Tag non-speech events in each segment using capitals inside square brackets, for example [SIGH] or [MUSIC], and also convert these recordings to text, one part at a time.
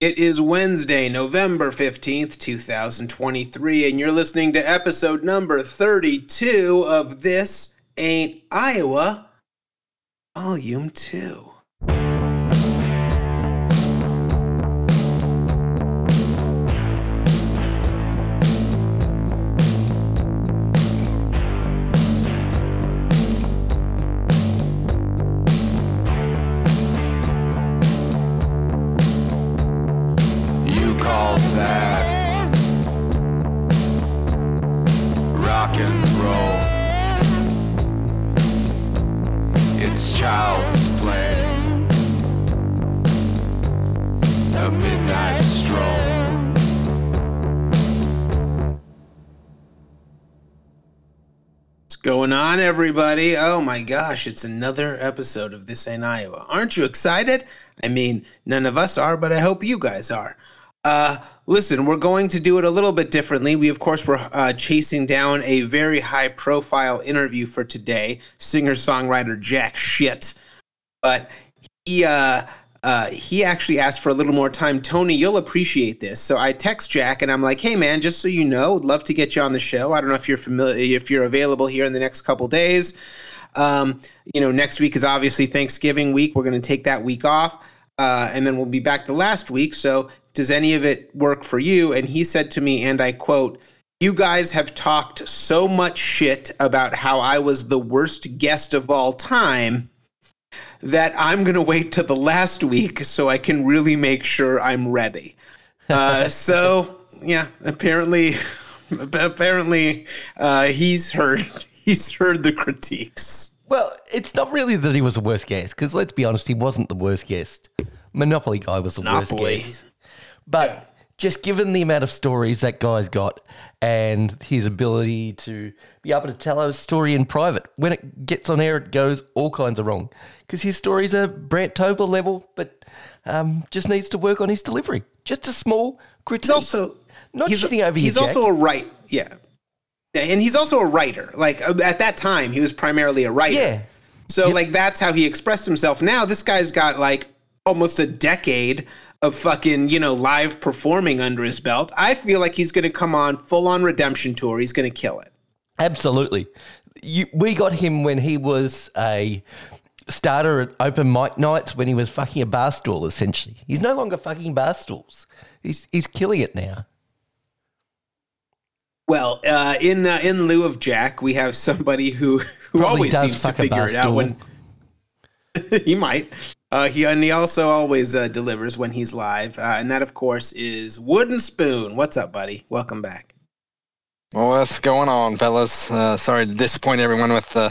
It is Wednesday, November 15th, 2023, and you're listening to episode number 32 of This Ain't Iowa, Volume 2. On, everybody? Oh my gosh, it's another episode of This Ain't Iowa. Aren't you excited? I mean, none of us are, but I hope you guys are. Uh, listen, we're going to do it a little bit differently. We, of course, were uh, chasing down a very high profile interview for today, singer songwriter Jack Shit. But he, uh, uh, he actually asked for a little more time. Tony, you'll appreciate this. So I text Jack and I'm like, "Hey man, just so you know, would love to get you on the show. I don't know if you're familiar, if you're available here in the next couple days. Um, you know, next week is obviously Thanksgiving week. We're going to take that week off, uh, and then we'll be back the last week. So does any of it work for you?" And he said to me, and I quote. You guys have talked so much shit about how I was the worst guest of all time that I'm going to wait to the last week so I can really make sure I'm ready. [LAUGHS] Uh, so yeah, apparently, [LAUGHS] apparently, uh, he's heard [LAUGHS] he's heard the critiques. Well, it's not really that he was the worst guest, because let's be honest, he wasn't the worst guest. Monopoly guy was the Monopoly. worst guest. But just given the amount of stories that guy's got and his ability to be able to tell a story in private, when it gets on air, it goes all kinds of wrong. Because his stories are Brant Tobler level, but um, just needs to work on his delivery. Just a small critique. He's also not he's, shitting over He's Jack. also a right, yeah, and he's also a writer. Like uh, at that time, he was primarily a writer. Yeah. So like that's how he expressed himself. Now this guy's got like almost a decade of fucking you know live performing under his belt. I feel like he's going to come on full on redemption tour. He's going to kill it. Absolutely. You, we got him when he was a starter at open mic nights when he was fucking a bar stool, essentially. He's no longer fucking bar stools. He's, he's killing it now. Well, uh, in uh, in lieu of Jack, we have somebody who who Probably always seems to figure it out when [LAUGHS] he might. Uh, he and he also always uh, delivers when he's live, uh, and that of course is Wooden Spoon. What's up, buddy? Welcome back. Well, what's going on, fellas? Uh, sorry to disappoint everyone with uh,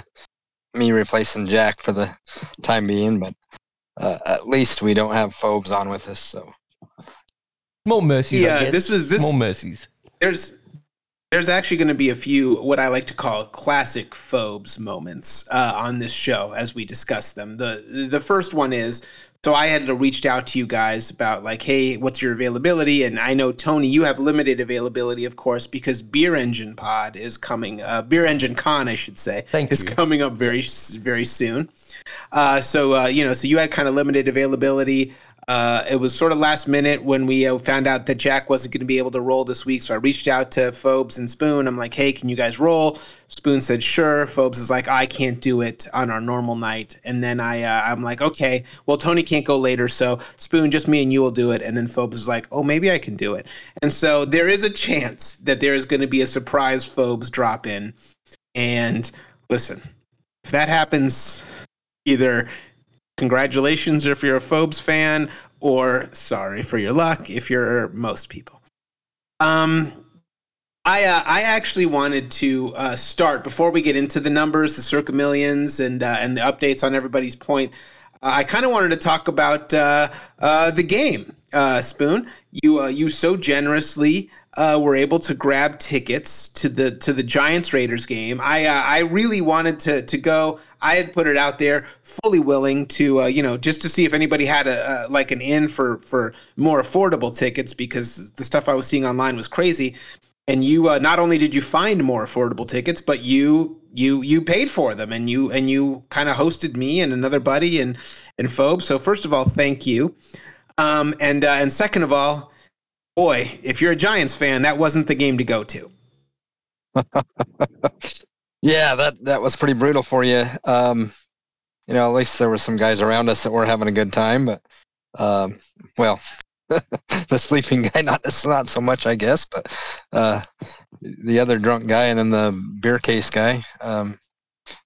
me replacing Jack for the time being, but uh, at least we don't have Phobes on with us, so Small mercies, Yeah, I guess. this was- this- Small mercies. There's there's actually going to be a few what I like to call classic phobes moments uh, on this show as we discuss them. The the first one is so I had to reached out to you guys about like, hey, what's your availability? And I know Tony, you have limited availability, of course, because Beer Engine Pod is coming. Uh, Beer Engine Con, I should say, Thank is you. coming up very very soon. Uh, so uh, you know, so you had kind of limited availability. Uh, it was sort of last minute when we uh, found out that Jack wasn't going to be able to roll this week. So I reached out to Phobes and Spoon. I'm like, hey, can you guys roll? Spoon said, sure. Phobes is like, I can't do it on our normal night. And then I, uh, I'm like, okay, well, Tony can't go later. So Spoon, just me and you will do it. And then Phobes is like, oh, maybe I can do it. And so there is a chance that there is going to be a surprise Phobes drop in. And listen, if that happens, either congratulations if you're a Phobes fan, or sorry for your luck if you're most people. Um, I uh, I actually wanted to uh, start before we get into the numbers, the circa millions, and uh, and the updates on everybody's point. Uh, I kind of wanted to talk about uh, uh, the game. Spoon, you you so generously were able to grab tickets to the to the Giants Raiders game. I I really wanted to to go. I had put it out there, fully willing to uh, you know just to see if anybody had a, a like an in for for more affordable tickets because the stuff I was seeing online was crazy. And you uh, not only did you find more affordable tickets, but you you you paid for them and you and you kind of hosted me and another buddy and and Phobe. So first of all, thank you. Um, and uh, and second of all, boy, if you're a Giants fan, that wasn't the game to go to. [LAUGHS] Yeah, that that was pretty brutal for you. Um, you know, at least there were some guys around us that were having a good time, but um, well, [LAUGHS] the sleeping guy not not so much, I guess, but uh, the other drunk guy and then the beer case guy, um,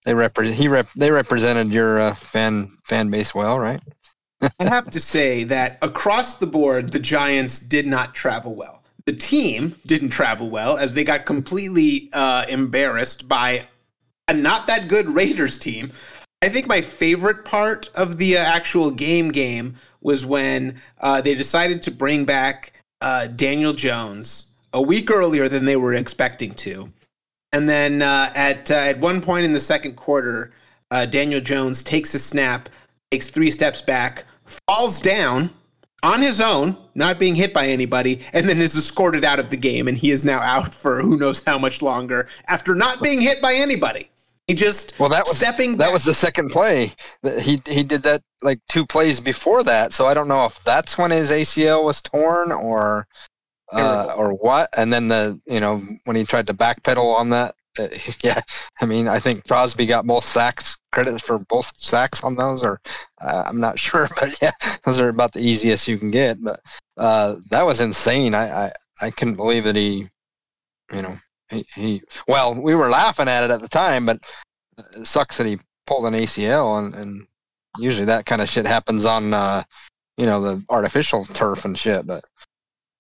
they represent he rep they represented your uh, fan fan base well, right? [LAUGHS] I have to say that across the board, the Giants did not travel well. The team didn't travel well as they got completely uh, embarrassed by a not that good Raiders team. I think my favorite part of the uh, actual game game was when uh, they decided to bring back uh, Daniel Jones a week earlier than they were expecting to. And then uh, at uh, at one point in the second quarter, Daniel Jones takes a snap, takes three steps back, falls down on his own, not being hit by anybody, and then is escorted out of the game. And he is now out [LAUGHS] for who knows how much longer after not being hit by anybody. He just Well, that was stepping. that back. was the second play. That He he did that like two plays before that, so I don't know if that's when his ACL was torn or uh, or what. And then the you know when he tried to backpedal on that, uh, [LAUGHS] yeah. I mean, I think Crosby got both sacks credit for both sacks on those, or uh, I'm not [LAUGHS] sure, but yeah, those are about the easiest you can get. But uh, that was insane. I, I I couldn't believe that he, you know, he, he well, we were laughing at it at the time, but it sucks that he pulled an ACL, and, and usually that kind of shit happens on, uh, you know, the artificial turf and shit. But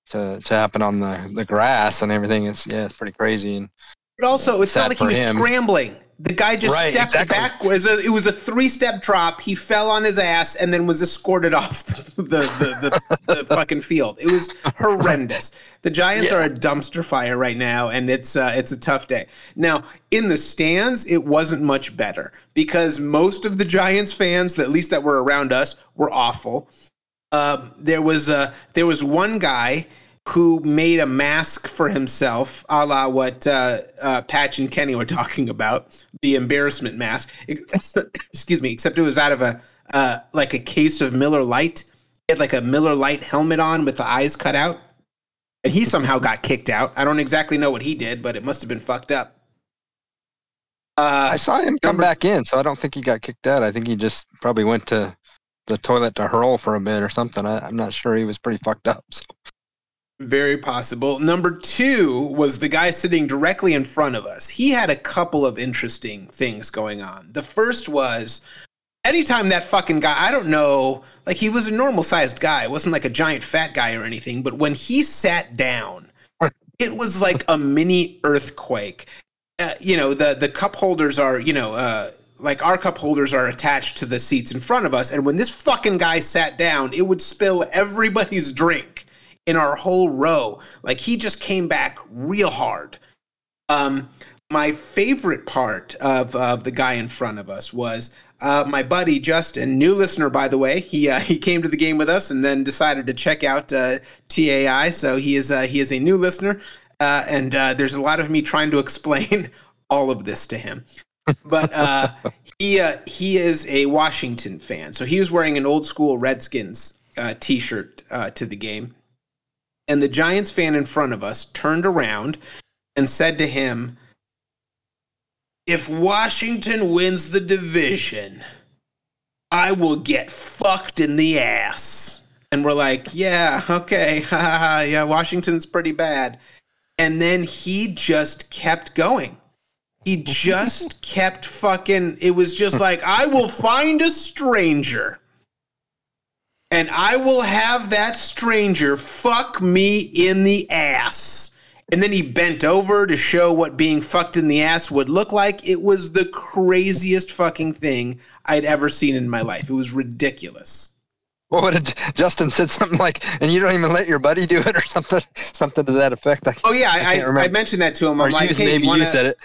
to to happen on the the grass and everything, it's yeah, it's pretty crazy. And But also, it's not like he was him. scrambling. The guy just Right, stepped exactly. backwards. It was a three-step drop. He fell on his ass and then was escorted [LAUGHS] off the the, the, the [LAUGHS] fucking field. It was horrendous. The Giants are a dumpster fire right now, and it's uh, it's a tough day. Now, in the stands, it wasn't much better because most of the Giants fans, at least that were around us, were awful. Um, there was uh, there was one guy who made a mask for himself, a la what uh, uh, Patch and Kenny were talking about, the embarrassment mask. Excuse me, except it was out of a uh, like a case of Miller Lite. He had like a Miller Lite helmet on with the eyes cut out, and he somehow got kicked out. I don't exactly know what he did, but it must have been fucked up. Uh, I saw him come number- back in, so I don't think he got kicked out. I think he just probably went to the toilet to hurl for a bit or something. I, I'm not sure. He was pretty fucked up. So. Very possible. Number two was the guy sitting directly in front of us. He had a couple of interesting things going on. The first was anytime that fucking guy, I don't know, like he was a normal sized guy, wasn't like a giant fat guy or anything, but when he sat down, it was like a mini earthquake. Uh, you know, the the cup holders are, you know, uh, like our cup holders are attached to the seats in front of us, and when this fucking guy sat down, it would spill everybody's drink in our whole row. Like he just came back real hard. Um, my favorite part of, of the guy in front of us was uh, my buddy Justin, new listener by the way. He uh, [LAUGHS] he came to the game with us and then decided to check out uh, TAI. So he is uh, he is a new listener, uh, and uh, there's a lot of me trying to [LAUGHS] explain all of this to him. But he he is a Washington fan, so he was wearing an old school Redskins T-shirt to the game, and the Giants fan in front of us turned around and said to him, "If Washington wins the division, I will get fucked in the ass." And we're like, "Yeah, okay, [LAUGHS] yeah, Washington's pretty bad." And then he just kept going. He [LAUGHS] just kept fucking. It was just like, I will find a stranger and I will have that stranger fuck me in the ass. And then he bent over to show what being fucked in the ass would look like. It was the craziest fucking thing I'd ever seen in my life. It was ridiculous. What did Justin said something like, and you don't even let your buddy do it or something, [LAUGHS] something to that effect? I, Oh yeah, I I, I, mentioned that to him. I'm like, you, hey, maybe you, wanna, you said it.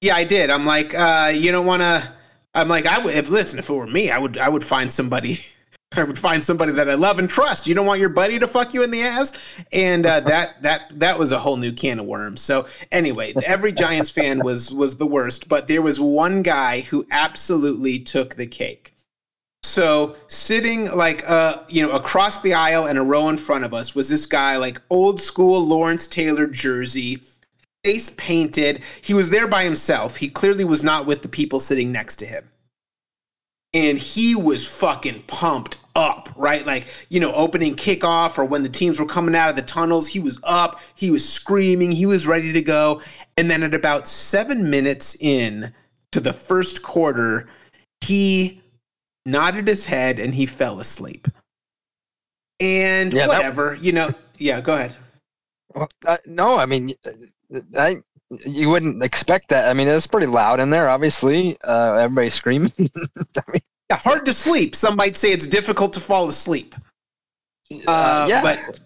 Yeah, I did. I'm like, uh, you don't want to. I'm like, I would. If listen, if it were me, I would. I would find somebody. [LAUGHS] I [LAUGHS] would find somebody that I love and trust. You don't want your buddy to fuck you in the ass, and uh, that that that was a whole new can of worms. So anyway, every Giants fan was was the worst, but there was one guy who absolutely took the cake. So sitting like uh you know across the aisle and a row in front of us was this guy like old school Lawrence Taylor jersey, face painted. He was there by himself. He clearly was not with the people sitting next to him. And he was fucking pumped up, right? Like, you know, opening kickoff or when the teams were coming out of the tunnels, he was up, he was screaming, he was ready to go. And then at about seven minutes in to the first quarter, he nodded his head and he fell asleep. And Yeah, that- whatever, you know, yeah, go ahead. Well, uh, no, I mean, uh, I you wouldn't expect that. I mean, it's pretty loud in there. Obviously, uh, everybody's screaming. [LAUGHS] I mean, Yeah, hard to sleep. Some might say it's difficult to fall asleep. Uh, yeah, but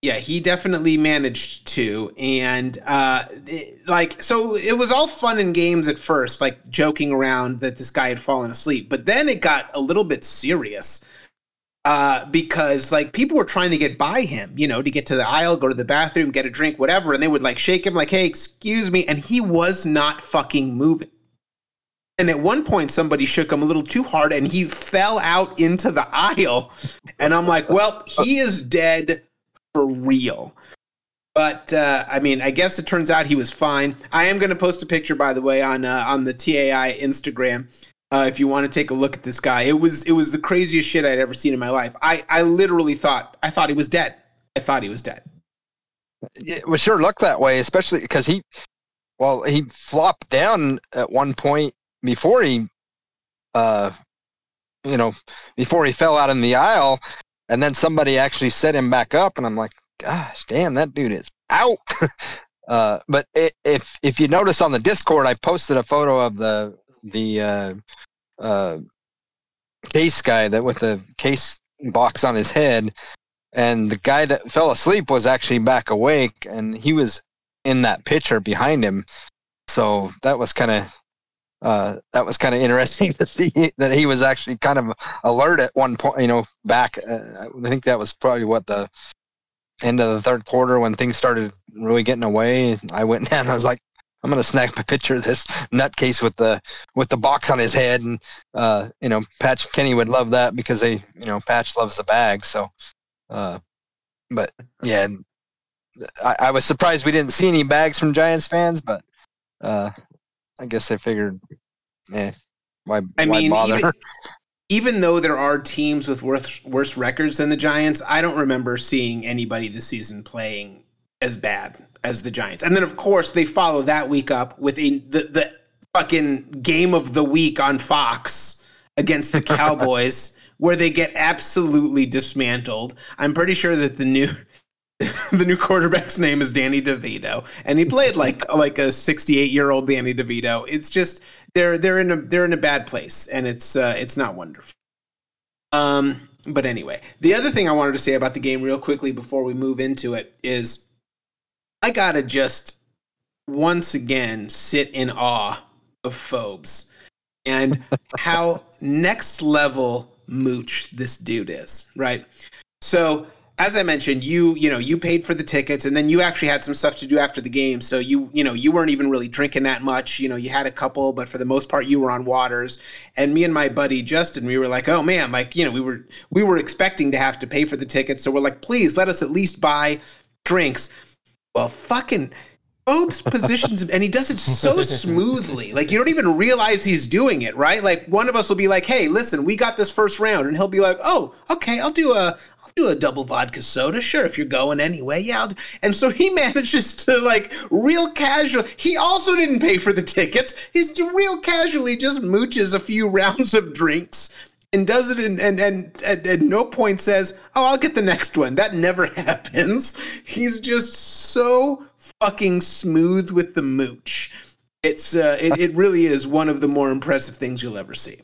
yeah, he definitely managed to, and uh, it- like so, it was all fun and games at first, like joking around that this guy had fallen asleep, but then it got a little bit serious uh, because like people were trying to get by him, you know, to get to the aisle, go to the bathroom, get a drink, whatever, and they would like shake him, like, "Hey, excuse me," and he was not fucking moving. And at one point, somebody shook him a little too hard, and he fell out into the aisle. And I'm like, "Well, he is dead for real." But uh, I mean, I guess it turns out he was fine. I am going to post a picture, by the way, on uh, on the TAI Instagram. Uh, if you want to take a look at this guy, it was it was the craziest shit I'd ever seen in my life. I I literally thought I thought he was dead. I thought he was dead. it would sure looked that way, especially because he, well, he flopped down at one point before he, uh, you know, before he fell out in the aisle, and then somebody actually set him back up, and I'm like, gosh, damn, that dude is out. [LAUGHS] uh, but i if if you notice on the Discord, I posted a photo of the the uh, uh, case guy that with the case box on his head and the guy that fell asleep was actually back awake and he was in that picture behind him. So that was kind of uh, that was kind of interesting [LAUGHS] to see that he was actually kind of alert at one point you know back uh, i think that was probably what the end of the third quarter when things started really getting away. I went [LAUGHS] down and i was like i'm going to snap a picture of this nutcase with the with the box on his head and uh, you know patch kenny would love that because they you know patch loves the bag so uh, but yeah, I, I was surprised we didn't see any bags from Giants fans, but uh, I guess I figured, eh, why, I why mean, bother? even, even though there are teams with worse worse records than the Giants, I don't remember seeing anybody this season playing as bad as the Giants. And then, of course, they follow that week up with a the, the fucking game of the week on Fox against the Cowboys, [LAUGHS] where they get absolutely dismantled. I'm pretty sure that the new [LAUGHS] the new quarterback's name is Danny DeVito, and he played like like a 68 year old Danny DeVito. It's just they're they're in a they're in a bad place, and it's uh, it's not wonderful. Um, but anyway, the other thing I wanted to say about the game real quickly before we move into it is, I gotta just once again sit in awe of Phobes and [LAUGHS] how next level mooch this dude is, right? So as I mentioned, you you know you paid for the tickets, and then you actually had some stuff to do after the game. So you you know you weren't even really drinking that much. You know you had a couple, but for the most part you were on waters. And me and my buddy Justin, we were like, oh man, like you know we were we were expecting to have to pay for the tickets, so we're like, please let us at least buy drinks. Well, fucking. Phobes positions him, [LAUGHS] and he does it so smoothly. Like you don't even realize he's doing it, right? Like one of us will be like, "Hey, listen, we got this first round," and he'll be like, "Oh, okay, I'll do a I'll do a double vodka soda, sure, if you're going anyway. Yeah." I'll. And so he [LAUGHS] manages to like real casual. He also didn't pay for the tickets. He's real casually just mooches a few [LAUGHS] rounds of drinks and does it and, and and at no point says, "Oh, I'll get the next one." That never [LAUGHS] happens. He's just so fucking smooth with the mooch. It's uh, it, it really is one of the more impressive things you'll ever see.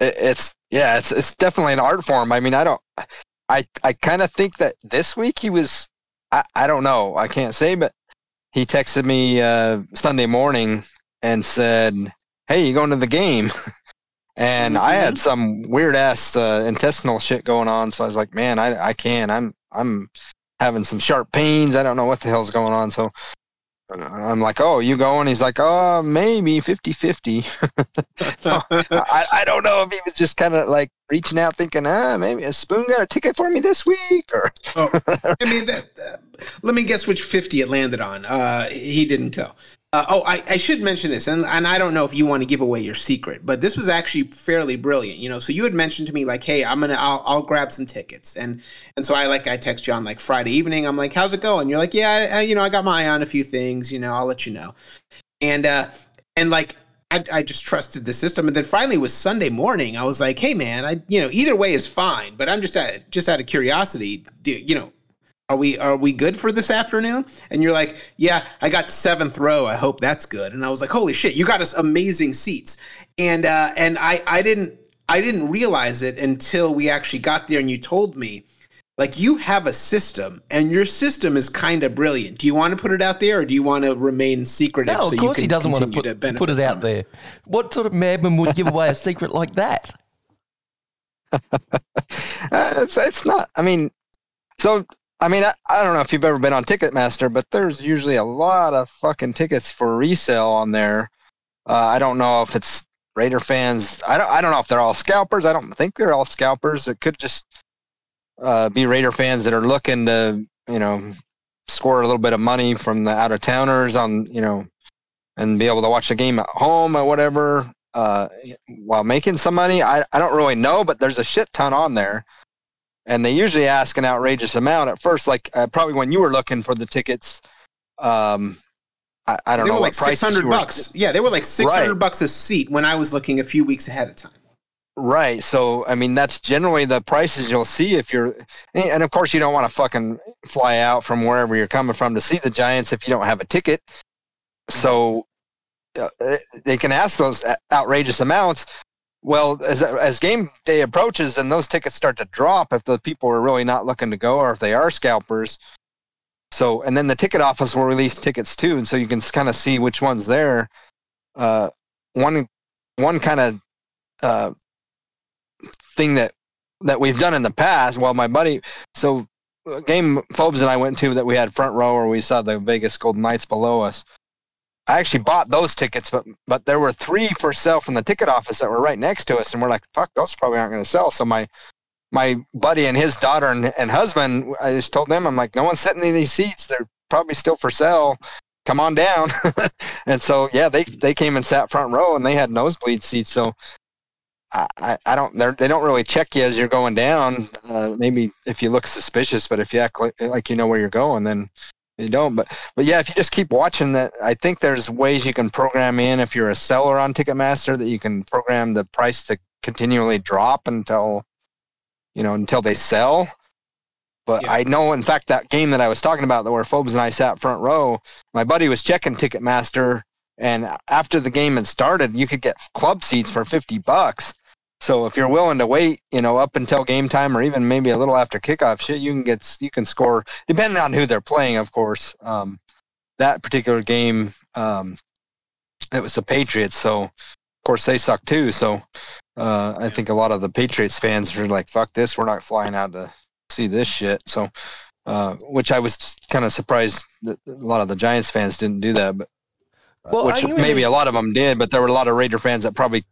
It, it's yeah, it's it's definitely an art form. I mean, I don't, I I kind of think that this week he was, I I don't know, I can't say, but he texted me uh, Sunday morning and said, "Hey, you going to the game?" [LAUGHS] And I had some weird ass uh, intestinal shit going on, so I was like, "Man, I I can't. I'm I'm having some sharp pains. I don't know what the hell's going on." So I'm like, oh, you going? He's like, oh, maybe 50 50. [LAUGHS] so I, I don't know if he was just kind of like reaching out thinking, ah, maybe a spoon got a ticket for me this week or. Oh, [LAUGHS] I mean, that, uh, let me guess which 50 it landed on. Uh, he didn't go. Uh, oh, I, I should mention this, and, and I don't know if you want to give away your secret, but this was actually fairly brilliant. You know, so you had mentioned to me like, "Hey, I'm gonna, I'll, I'll grab some tickets," and and so I like I text you on like Friday evening. I'm like, "How's it going?" You're like, "Yeah, I, you know, I got my eye on a few things. You know, I'll let you know," and uh, and like I, I just trusted the system, and then finally it was Sunday morning. I was like, "Hey, man, I you know either way is fine, but I'm just at, just out of curiosity, do, you know." Are we are we good for this afternoon and you're like yeah i got seventh row i hope that's good and i was like holy shit you got us amazing seats and uh and i i didn't i didn't realize it until we actually got there and you told me like you have a system and your system is kind of brilliant do you want to put it out there or do you want to remain secretive No, so of you course can he doesn't want to put, benefit put it out from there. What sort of madman would give away a secret like that? [LAUGHS] Uh, it's, it's not. I mean, so I mean, I, I don't know if you've ever been on Ticketmaster, but there's usually a lot of fucking tickets for resale on there. Uh, I don't know if it's Raider fans. I don't. I don't know if they're all scalpers. I don't think they're all scalpers. It could just uh, be Raider fans that are looking to, you know, score a little bit of money from the out of towners on, you know, and be able to watch the game at home or whatever uh, while making some money. I, I don't really know, but there's a shit ton on there. And they usually ask an outrageous amount at first, like uh, probably when you were looking for the tickets. Um, I, I don't they know were what like prices 600 you were- bucks yeah they were like 600 Right. bucks a seat when i was looking a few weeks ahead of time Right. So, I mean, that's generally the prices you'll see if you're, and of course, you don't want to fucking fly out from wherever you're coming from to see the Giants if you don't have a ticket. So, uh, they can ask those outrageous amounts. Well, as as game day approaches and those tickets start to drop, if the people are really not looking to go or if they are scalpers. So, and then the ticket office will release tickets too, and so you can kind of see which one's there. Uh, one one kind of uh, thing that that we've done in the past. Well, my buddy, so game Phobes and I went to that we had front row where we saw the Vegas Golden Knights below us. I actually bought those tickets, but but there were three for sale from the ticket office that were right next to us, and we're like, "Fuck, those probably aren't going to sell." So my my buddy and his daughter and, and husband, I just told them, I'm like, "No one's sitting in these seats. They're probably still for sale. Come on down." [LAUGHS] and so yeah, they they came and sat front row, and they had nosebleed seats. So I, I- don't they don't really check you as you're going down. Uh, maybe if you look suspicious, but if you act like, like you know where you're going, then you don't. But but yeah, if you just keep watching that, I think there's ways you can program in if you're a seller on Ticketmaster that you can program the price to continually drop until you know until they sell. But Yeah. I know, in fact, that game that I was talking about, where Phobes and I sat front row, my buddy was checking Ticketmaster, and after the game had started, you could get club seats for fifty bucks. So if you're willing to wait, you know, up until game time or even maybe a little after kickoff, shit, you can get you can score depending on who they're playing, of course. Um, that particular game, um, it was the Patriots, so of course they suck too. So uh, I think a lot of the Patriots fans are like, "Fuck this, we're not flying out to see this shit." So, uh, which I was kind of surprised that a lot of the Giants fans didn't do that, but Well, which maybe a lot of them did, but there were a lot of Raider fans that probably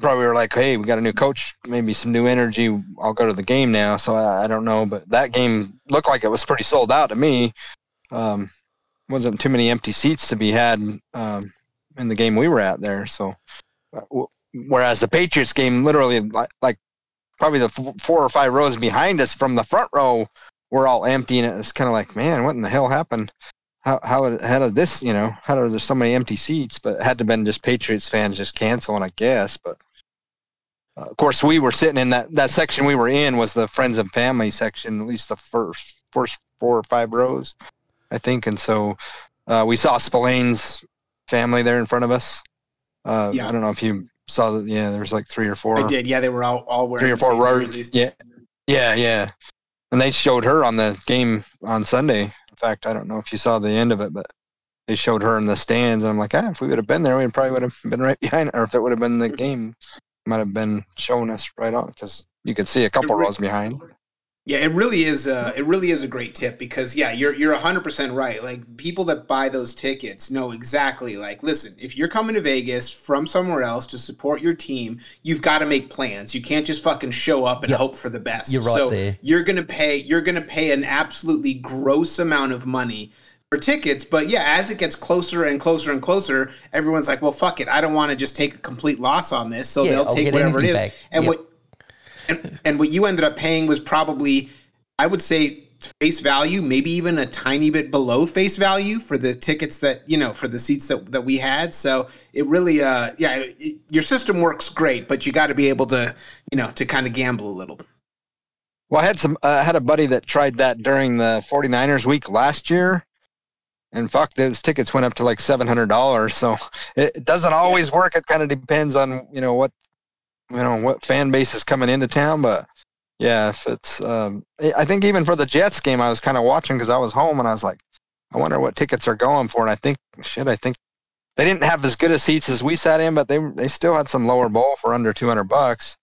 probably were like, "Hey, we got a new coach, maybe some new energy. I'll go to the game now." So I, I don't know, but that game looked like it was pretty sold out to me. Um, wasn't too many empty seats to be had um, in the game we were at there. So, uh, whereas the Patriots game, literally like, like probably the f- four or five rows behind us from the front row were all empty, and it's kind of like, man, what in the hell happened? How how how did this? You know, how did there so many empty seats? But it had to been just Patriots fans just canceling, I guess. But of course, we were sitting in that that section we were in was the friends and family section, at least the first first four or five rows, I think. And so uh, we saw Spillane's family there in front of us. Uh, Yeah. I don't know if you saw that. Yeah, there was like three or four i did yeah they were all, all wearing three or four rows. jerseys. Yeah, yeah, yeah. And they showed her on the game on Sunday. In fact, I don't know if you saw the end of it, but they showed her in the stands. And I'm like, ah, if we would have been there, we probably would have [LAUGHS] been right behind her. Or if it would have been the [LAUGHS] game, might have been showing us right on because you could see a couple re- rows behind. Yeah, it really is. A, it really is a great tip because yeah, you're you're hundred percent right. Like people that buy those tickets know exactly. Like, listen, if you're coming to Vegas from somewhere else to support your team, you've got to make plans. You can't just fucking show up and Yep. hope for the best. You're right so there. You're gonna pay. You're gonna pay an absolutely gross amount of money for tickets. But yeah, as it gets closer and closer and closer, everyone's like, well, fuck it. I don't want to just take a complete loss on this. So Yeah, they'll I'll take whatever it is. back. And Yep. what and, and what you ended up paying was probably i would say face value maybe even a tiny bit below face value for the tickets that you know for the seats that, that we had so it really uh yeah it, your system works great but you got to be able to you know to kind of gamble a little Well, I had some. Uh, I had a buddy that tried that during the 49ers week last year, and fuck, those tickets went up to like seven hundred dollars. So it, doesn't always work. It kind of depends on you know what you know what fan base is coming into town. But yeah, if it's, um, I think even for the Jets game, I was kind of watching because I was home and I was like, I wonder what tickets are going for. And I think shit, I think they didn't have as good a seats as we sat in, but they they still had some lower bowl for under two hundred bucks.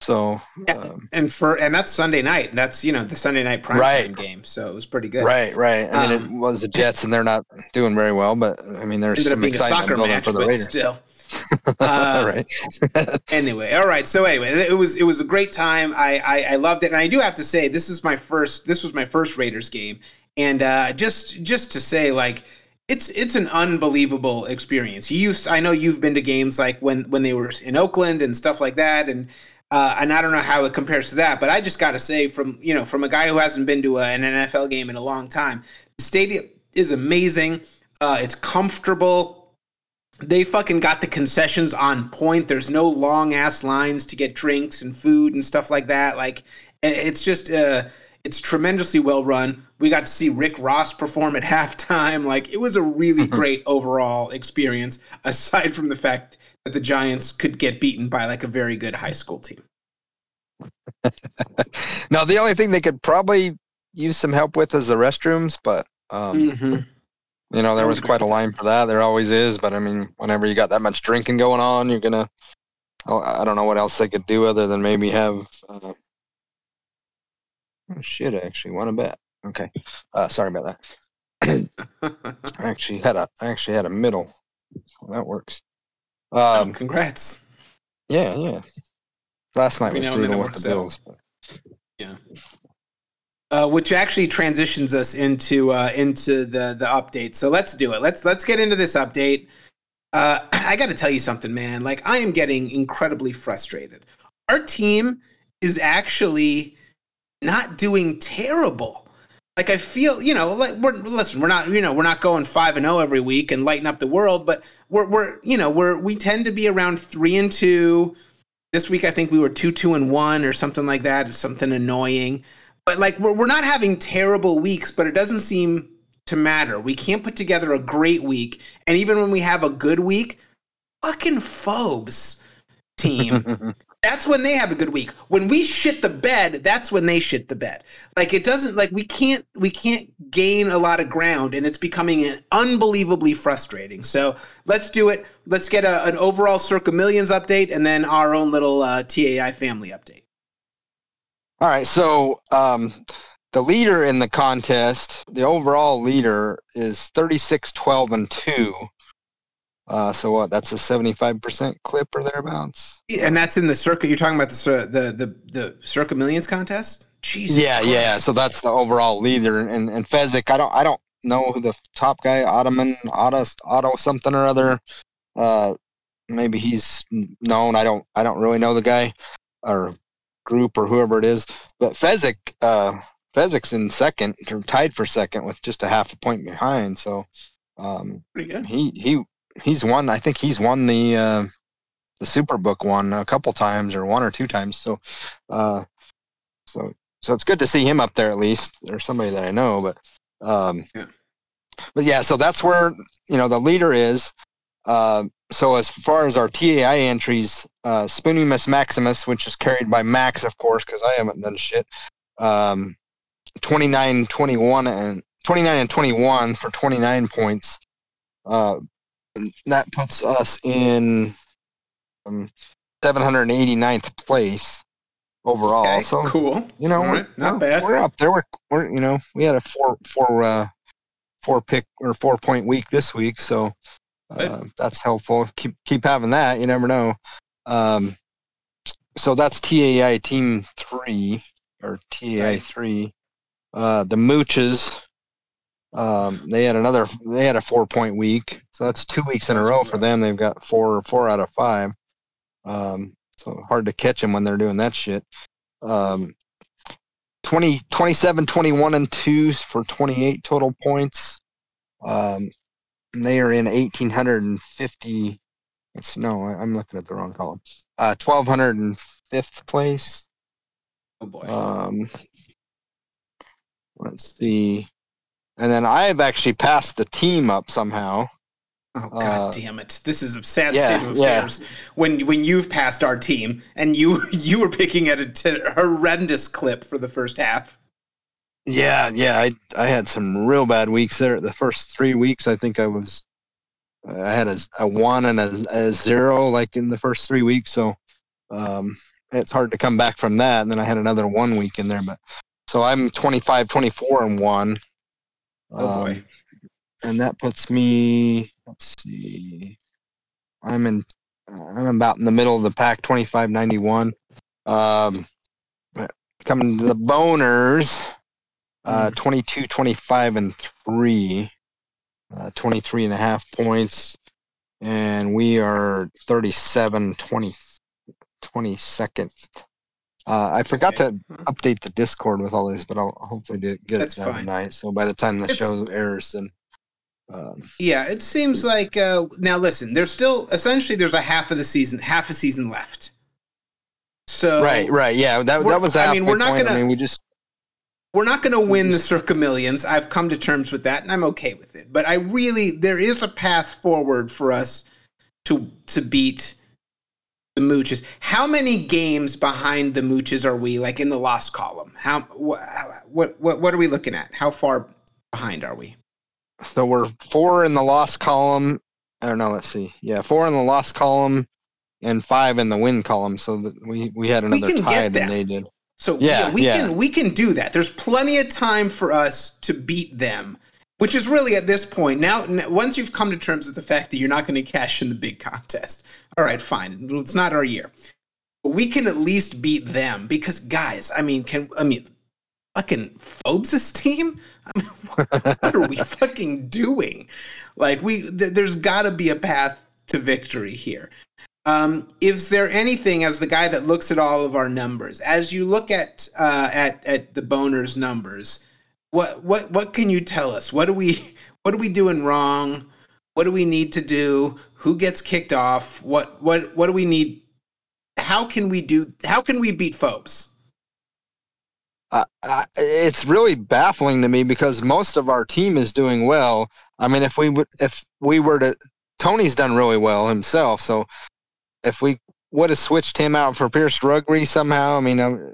So Yeah. um, and for and that's sunday night that's you know the sunday night primetime Right. game so it was pretty good Right, right. I mean, Um, it was the Jets, and they're not doing very well. But I mean, there's ended up some being a soccer match for the but Raiders. still [LAUGHS] Uh, right. [LAUGHS] anyway all right so anyway it was it was a great time I, I i loved it and i do have to say this is my first this was my first raiders game and uh just just to say like it's it's an unbelievable experience you used i know you've been to games like when when they were in oakland and stuff like that and uh, and I don't know how it compares to that, but I just got to say, from you know, from a guy who hasn't been to a, an NFL game in a long time, the stadium is amazing. Uh, it's comfortable they fucking got the concessions on point. There's no long ass lines to get drinks and food and stuff like that. Like it's just uh it's tremendously well run. We got to see Rick Ross perform at [LAUGHS] halftime. Like it was a really great overall experience aside from the fact that the Giants could get beaten by like a very good high school team. [LAUGHS] now, the only thing they could probably use some help with is the restrooms, but um, Mhm. you know, there was quite a line for that. There always is, but I mean, whenever you got that much drinking going on, you're gonna. Oh, I don't know what else they could do other than maybe have. Uh, oh shit! I actually want to bet. Okay, uh, sorry about that. [LAUGHS] I actually had a. I actually had a middle. So that works. Um, Congrats. Yeah, yeah. Last night Every was now and then brutal with the. Bills. but- uh, which actually transitions us into uh, into the the update. So let's do it. Let's let's get into this update. Uh, [CLEARS THROAT] I got to tell you something, man. Like I am getting incredibly frustrated. Our team is actually not doing terrible. Like I feel, you know, like we're listen, we're not, you know, we're not going five and zero every week and lighting up the world, but we're we're you know we're we tend to be around three and two. This week I think we were two two and one or something like that. Something annoying but like we're, we're not having terrible weeks but it doesn't seem to matter we can't put together a great week and even when we have a good week fucking phobes team [LAUGHS] that's when they have a good week. When we shit the bed that's when they shit the bed. Like it doesn't like we can't we can't gain a lot of ground and it's becoming unbelievably frustrating. So let's do it. Let's get a, an overall circa millions update and then our own little uh, tai family update. All right, so um, the leader in the contest, the overall leader, is 36, 12, and 2. Uh, so what? That's a 75% clip or thereabouts? And that's in the circuit. You're talking about the the the the Circa Millions contest. Jesus. yeah, yeah. So that's the overall leader, and and Fezzik, I don't I don't know who the top guy, Ottoman, Otto, Otto something or other. Uh, maybe he's known. I don't I don't really know the guy or group or whoever it is. But Fezzik, uh, Fezzik's in second, or tied for second with just a half a point behind. So um, pretty good. he he he's won. I think he's won the uh, the Superbook one a couple times or one or two times. So uh, so so it's good to see him up there at least, or somebody that I know. But um, Yeah. but yeah, so that's where you know the leader is. Uh, so as far as our TAI entries, uh, Spoonimus Maximus, which is carried by Max, of course, because I haven't done shit. Um, 29, 21, and 29 and 21 for 29 points. Uh, and that puts us in um, 789th place. overall. Okay, so cool. you know, we're, not we're- bad. We're up there. We're, we're you know, we had a four four uh four pick or four point week this week, so uh, that's helpful. Keep keep having that. You never know. Um, so that's TAI team three or TAI Right. three. Uh, the Mooches. Um, they had another. They had a four point week, so that's two weeks in a row for them. They've got four four out of five. Um, so hard to catch them when they're doing that shit. Um, 20, 27, 21, and 2 for 28 total points. Um, they are in 1,850. It's, no, I'm looking at the wrong column. Uh, 1,205th place. Oh boy. Um, let's see. And then I've actually passed the team up somehow. oh god uh, damn it! This is a sad yeah, state of yeah. affairs. When when you've passed our team and you [LAUGHS] you were picking at a t- horrendous clip for the first half. Yeah, yeah, I I had some real bad weeks there. The first three weeks, I think I was, I had a, a one and a, a zero like in the first three weeks. So, um, it's hard to come back from that. And then I had another one week in there, but so I'm 25, 24 and one. Oh boy. Um, and that puts me. Let's see. I'm in. I'm about in the middle of the pack, twenty five ninety one. Um, coming to the boners. Uh, 22, 25, and 3. Uh, 23 and a half points. And we are 37, 20, 22nd. Uh, I forgot Okay. to update the Discord with all these, but I'll hopefully do, get That's it done fine. tonight. So by the time the It's- show airs, then. Um, Yeah, it seems like uh, now. Listen, there's still essentially there's a half of the season, half a season left. So right, right, yeah. That, that was. I mean, we're not point. gonna- I mean, we just. we're not going to win the Circa Millions. I've come to terms with that, and I'm okay with it. But I really, there is a path forward for us to to beat the Mooches. How many games behind the Mooches are we? Like in the lost column? How what what what, what are we looking at? How far behind are we? So we're four in the lost column. I don't know. Let's see. Yeah, four in the lost column, and five in the win column. So that we we had another can tie than they did. So yeah, Yeah, we yeah. can we can do that. There's plenty of time for us to beat them, which is really at this point now. Once you've come to terms with the fact that you're not going to cash in the big contest, all right, fine. It's not our year, but we can at least beat them because guys, I mean, can I mean, fucking Phobes' team? I mean, [LAUGHS] what, are we fucking doing? Like we, th- there's got to be a path to victory here. Um, is there anything, as the guy that looks at all of our numbers, as you look at uh, at at the boners numbers, what what what can you tell us? What are we [LAUGHS] what are we doing wrong? What do we need to do? Who gets kicked off? What what what do we need? How can we do? How can we beat Phobes? Uh, uh, it's really baffling to me because most of our team is doing well. I mean, if we would, if we were to, Tony's done really well himself. So if we would have switched him out for Pierce Rugby somehow, I mean, um,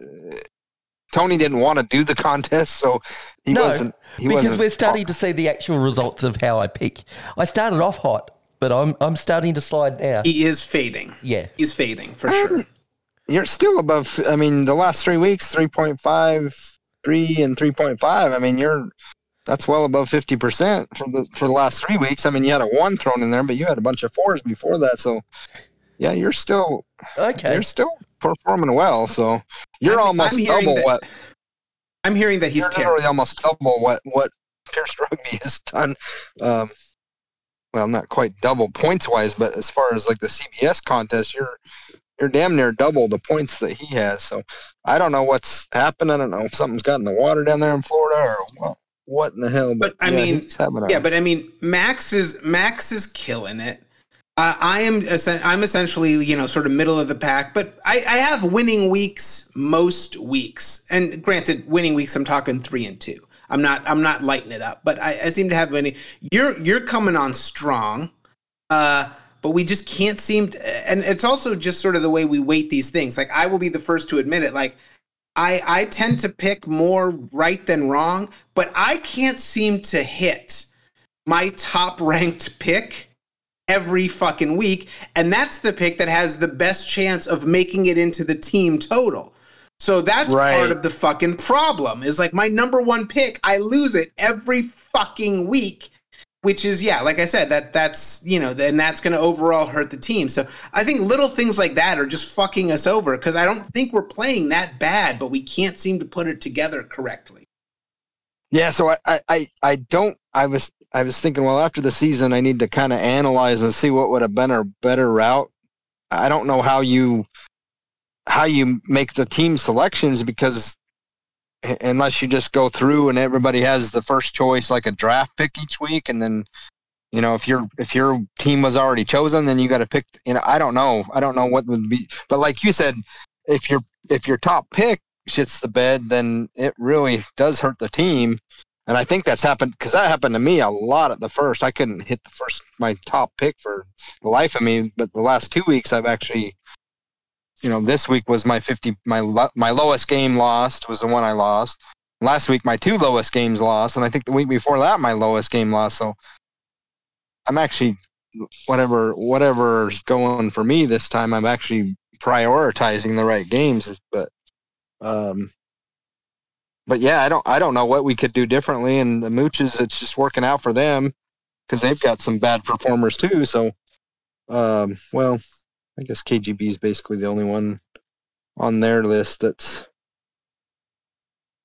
Tony didn't want to do the contest, so he No, wasn't. He because wasn't, we're starting to see the actual results of how I pick. I started off hot, but I'm I'm starting to slide now. He is fading. Yeah. He's fading for Um, sure. You're still above. I mean, the last three weeks, 3.5, 3, and 3.5. I mean, you're that's well above 50% for the for the last three weeks. I mean, you had a one thrown in there, but you had a bunch of fours before that. So, yeah, you're still Okay. you're still performing well. So you're I'm- almost I'm double that what I'm hearing that he's literally almost double what what Pierce Rugby has done. Um, well, not quite double points wise, but as far as like the CBS contest, you're you're damn near double the points that he has. So I don't know what's happened. I don't know if something's got in the water down there in Florida or what, what in the hell. But, But, I yeah, mean, he's having a, Yeah, but I mean, Max is Max is killing it. Uh, I am I'm essentially you know sort of middle of the pack, but I, I have winning weeks most weeks. And granted, winning weeks I'm talking three and two. I'm not I'm not lighting it up, but I, I seem to have winning. You're you're coming on strong, uh, but we just can't seem. To, and it's also just sort of the way we weight these things. Like I will be the first to admit it. Like I I tend to pick more right than wrong, but I can't seem to hit my top ranked pick every fucking week and that's the pick that has the best chance of making it into the team total. So that's Right. part of the fucking problem. Is like my number one pick, I lose it every fucking week, which is yeah, like I said, that that's you know, then that's going to overall hurt the team. So I think little things like that are just fucking us over because I don't think we're playing that bad, but we can't seem to put it together correctly. Yeah, so I, I, I, I don't. I was I was thinking, well, after the season, I need to kind of analyze and see what would have been a better route. I don't know how you how you make the team selections because unless you just go through and everybody has the first choice like a draft pick each week, and then you know if your if your team was already chosen, then you got to pick. You know, I don't know. I don't know what would be, but like you said, if your if your top pick shits the bed, then it really does hurt the team. And I think that's happened because that happened to me a lot at the first. I couldn't hit the first my top pick for the life of me, but the last two weeks I've actually, you know, this week was my fifty my my lowest game lost was the one I lost. Last week my two lowest games lost, and I think the week before that my lowest game lost. So I'm actually whatever whatever's going for me this time. I'm actually prioritizing the right games, but um, but yeah, I don't I don't know what we could do differently. And the Mooches, it's just working out for them because they've got some bad performers too. So, um, well, I guess KGB is basically the only one on their list that's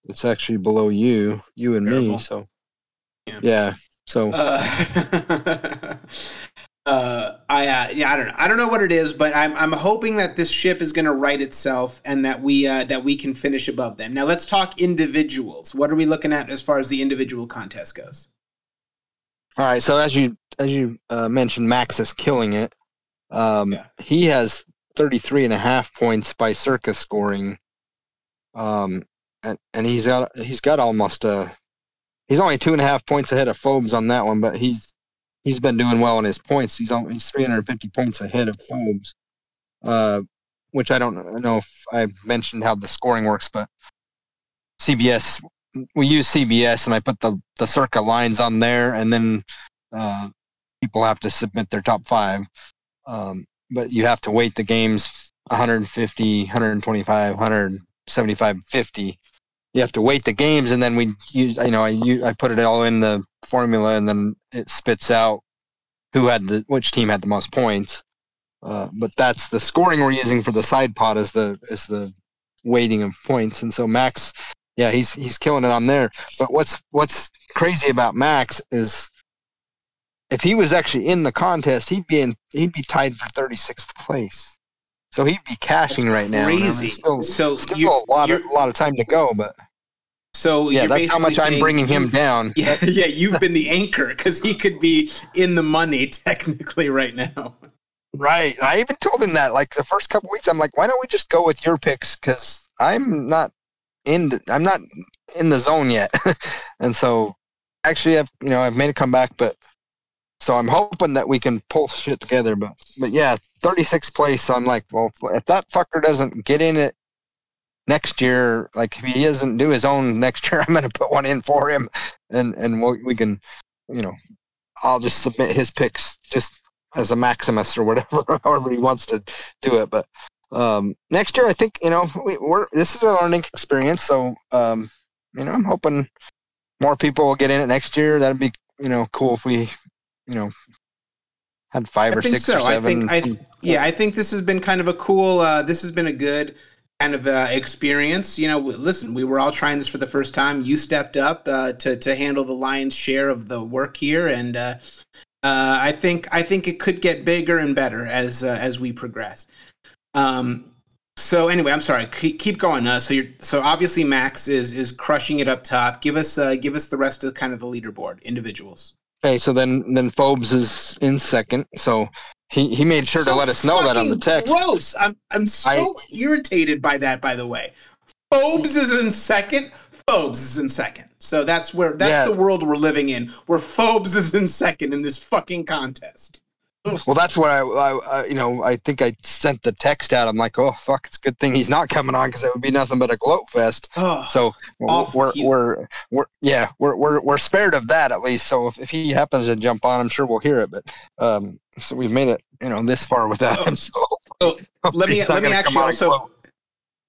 that's actually below you, you and Terrible. me. So, Yeah. yeah. So Uh, [LAUGHS] [LAUGHS] uh, I uh, yeah, I don't know. I don't know what it is, but I'm I'm hoping that this ship is going to right itself and that we uh, that we can finish above them. Now let's talk individuals. What are we looking at as far as the individual contest goes? All right. So as you as you uh, mentioned, Max is killing it. Um, Yeah. He has 33 and a half points by Circa scoring. Um, and, and he's got he's got almost uh he's only two and a half points ahead of Phobes on that one, but he's he's been doing well in his points. He's on, he's 350 points ahead of Phobes. Uh, which I don't know if I mentioned how the scoring works, but CBS we use CBS and I put the the circa lines on there, and then uh, people have to submit their top five. Um, but you have to weight the games 150, 125, 175, 50. You have to weight the games, and then we use you know I put it all in the formula, and then it spits out who had the which team had the most points. Uh, but that's the scoring we're using for the side pot is the is the weighting of points, and so Max yeah, he's he's killing it on there. But what's what's crazy about Max is if he was actually in the contest, he'd be in he'd be tied for 36th place. So he'd be cashing right now. crazy. Still, So still you- a lot of a lot of time to go, but So yeah, that's how much I'm bringing him down. [LAUGHS] Yeah, yeah, you've been the anchor because he could be in the money [LAUGHS] technically right now. Right. I even told him that like the first couple weeks. I'm like, why don't we just go with your picks? Because I'm not in. The, I'm not in the zone yet. [LAUGHS] and so, actually, I've you know I've made a comeback, but so I'm hoping that we can pull shit together. But but yeah, 36th place. I'm like, well, if that fucker doesn't get in it next year, like if he doesn't do his own next year, [LAUGHS] I'm gonna put one in for him, and and we'll, we can, you know, I'll just submit his picks just as a Maximus or whatever, [LAUGHS] however he wants to do it. But um, next year, I think you know we, we're this is a learning experience. So um, you know, I'm hoping more people will get in it next year. That'd be you know cool if we you know had five I or think six so. or seven. I think I yeah, I think this has been kind of a cool. Uh, this has been a good kind of uh, experience. You know, listen, we were all trying this for the first time. You stepped up uh, to to handle the lion's share of the work here, and uh, uh, I think I think it could get bigger and better as uh, as we progress. Um, so anyway, I'm sorry. Keep, keep going. Uh, so you're so obviously Max is is crushing it up top. Give us uh, give us the rest of kind of the leaderboard individuals. Okay, so then then Phobes is in second. So he, he made sure to let us know that on the text. Gross. I'm I'm so irritated by that. By the way, Phobes is in second. Phobes is in second. So that's where that's Yeah. the world we're living in, where Phobes is in second in this fucking contest. Well, that's what I, I, I, you know, I think I sent the text out. I'm like, oh fuck, it's a good thing he's not coming on because it would be nothing but a gloat fest. Oh, So Awful we're, we're, we're, yeah, we're, we're, we're spared of that at least. So if, if he happens to jump on, I'm sure we'll hear it. But um, so we've made it, you know, this far without him. [LAUGHS] So Oh, let me let me actually also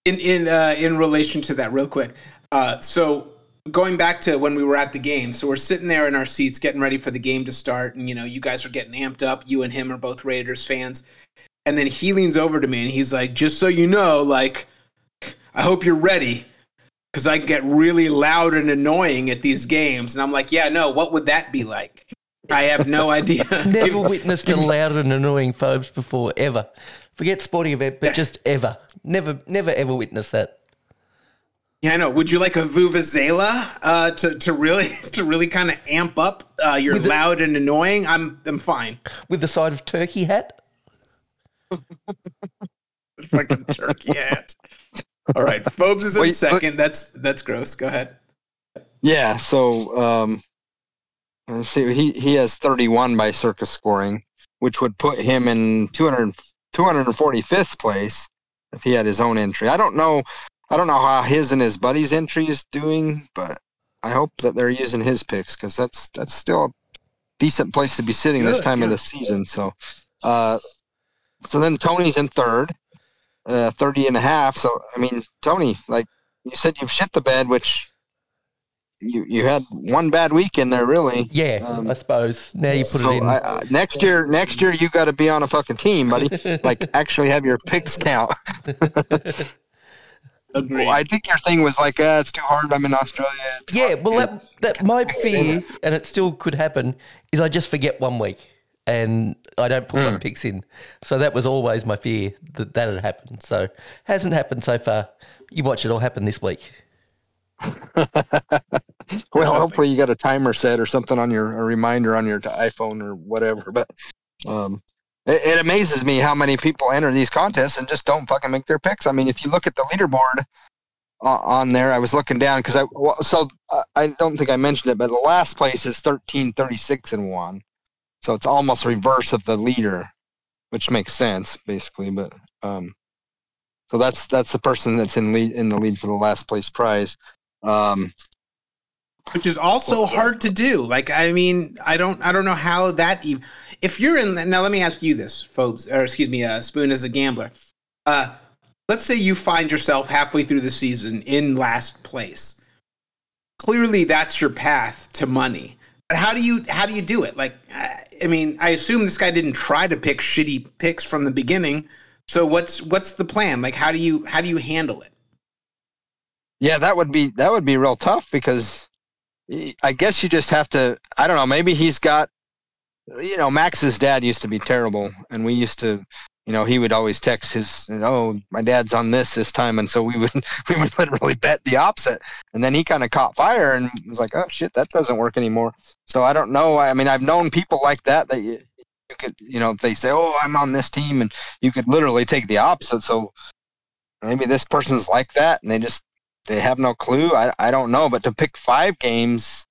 in in uh, in relation to that, real quick. Uh, so going back to when we were at the game, so we're sitting there in our seats, getting ready for the game to start, and you know, you guys are getting amped up. You and him are both Raiders fans, and then he leans over to me and he's like, "Just so you know, like, I hope you're ready." Because I get really loud and annoying at these games, and I'm like, "Yeah, no. What would that be like?" I have no [LAUGHS] idea. Never [LAUGHS] witnessed a loud and annoying phobes before, ever. Forget sporting event, but just ever. Never, never, ever witnessed that. Yeah, I know. Would you like a vuvuzela uh, to to really [LAUGHS] to really kind of amp up uh, your With the- loud and annoying? I'm I'm fine. With the side of turkey hat. [LAUGHS] Fucking turkey hat. All right, Phobes is in Wait, but- second. That's that's gross. Go ahead. Yeah, so um, let's see, he he has 31 by Circa scoring, which would put him in 200, 245th place if he had his own entry. I don't know, I don't know how his and his buddy's entry is doing, but I hope that they're using his picks because that's that's still a decent place to be sitting this Good, time of the season. So, uh, so then Tony's in third, uh, 30 and a half. So I mean, Tony, like you said, you've shit the bed, which you you had one bad week in there, really. Yeah, Um, I suppose. Now you put so it in. I, I, next year, next year you got to be on a fucking team, buddy. [LAUGHS] like actually have your picks count. [LAUGHS] Agreed. I think your thing was like, uh, it's too hard. I'm in Australia. It's yeah, hard." well, that, that my fear, and it still could happen, is I just forget one week and I don't put Hmm. my picks in. So that was always my fear that that had happened. So hasn't happened so far. You watch it all happen this week. [LAUGHS] well, hopefully you got a timer set or something on your a reminder on your iPhone or whatever. But um, it, it amazes me how many people enter these contests and just don't fucking make their picks. I mean, if you look at the leaderboard uh, on there, I was looking down because I so uh, I don't think I mentioned it, but the last place is thirteen thirty six and one, so it's almost reverse of the leader, which makes sense basically. But um, so that's that's the person that's in lead in the lead for the last place prize. Um, which is also hard to do. Like, I mean, I don't, I don't know how that. Even, if you're in, now let me ask you this, Phobes, or excuse me, uh, Spoon as a gambler. Uh, let's say you find yourself halfway through the season in last place. Clearly, that's your path to money. But how do you, how do you do it? Like, I, I mean, I assume this guy didn't try to pick shitty picks from the beginning. So what's, what's the plan? Like, how do you, how do you handle it? Yeah, that would be that would be real tough because I guess you just have to. I don't know. Maybe he's got. You know, Max's dad used to be terrible, and we used to. You know, he would always text his, "Oh, my dad's on this this time," and so we would [LAUGHS] we would literally bet the opposite. And then he kind of caught fire and was like, "Oh shit, that doesn't work anymore." So I don't know. I mean, I've known people like that that you, you could, you know, they say, "Oh, I'm on this team," and you could literally take the opposite. So maybe this person's like that, and they just they have no clue. I, I don't know, but to pick five games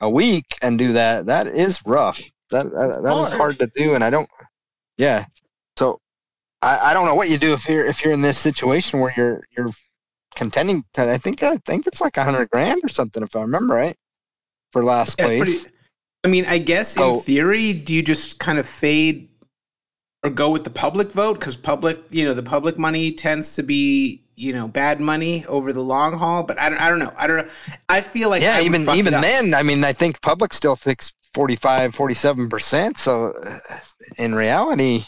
a week and do that, that is rough. That that, that is hard. to do, and I don't. Yeah, so I, I don't know what you do if you're if you're in this situation where you're you're contending. To, I think I think it's like a hundred grand or something if I remember right for last Yeah, place. pretty. I mean, I guess in theory, do you just kind of fade or go with the public vote? Because public, you know, the public money tends to be, you know, bad money over the long haul. But I don't, I don't know. I don't know. I feel like yeah, even even then, I mean, I think public still thinks 45, 47 percent. So uh, in reality,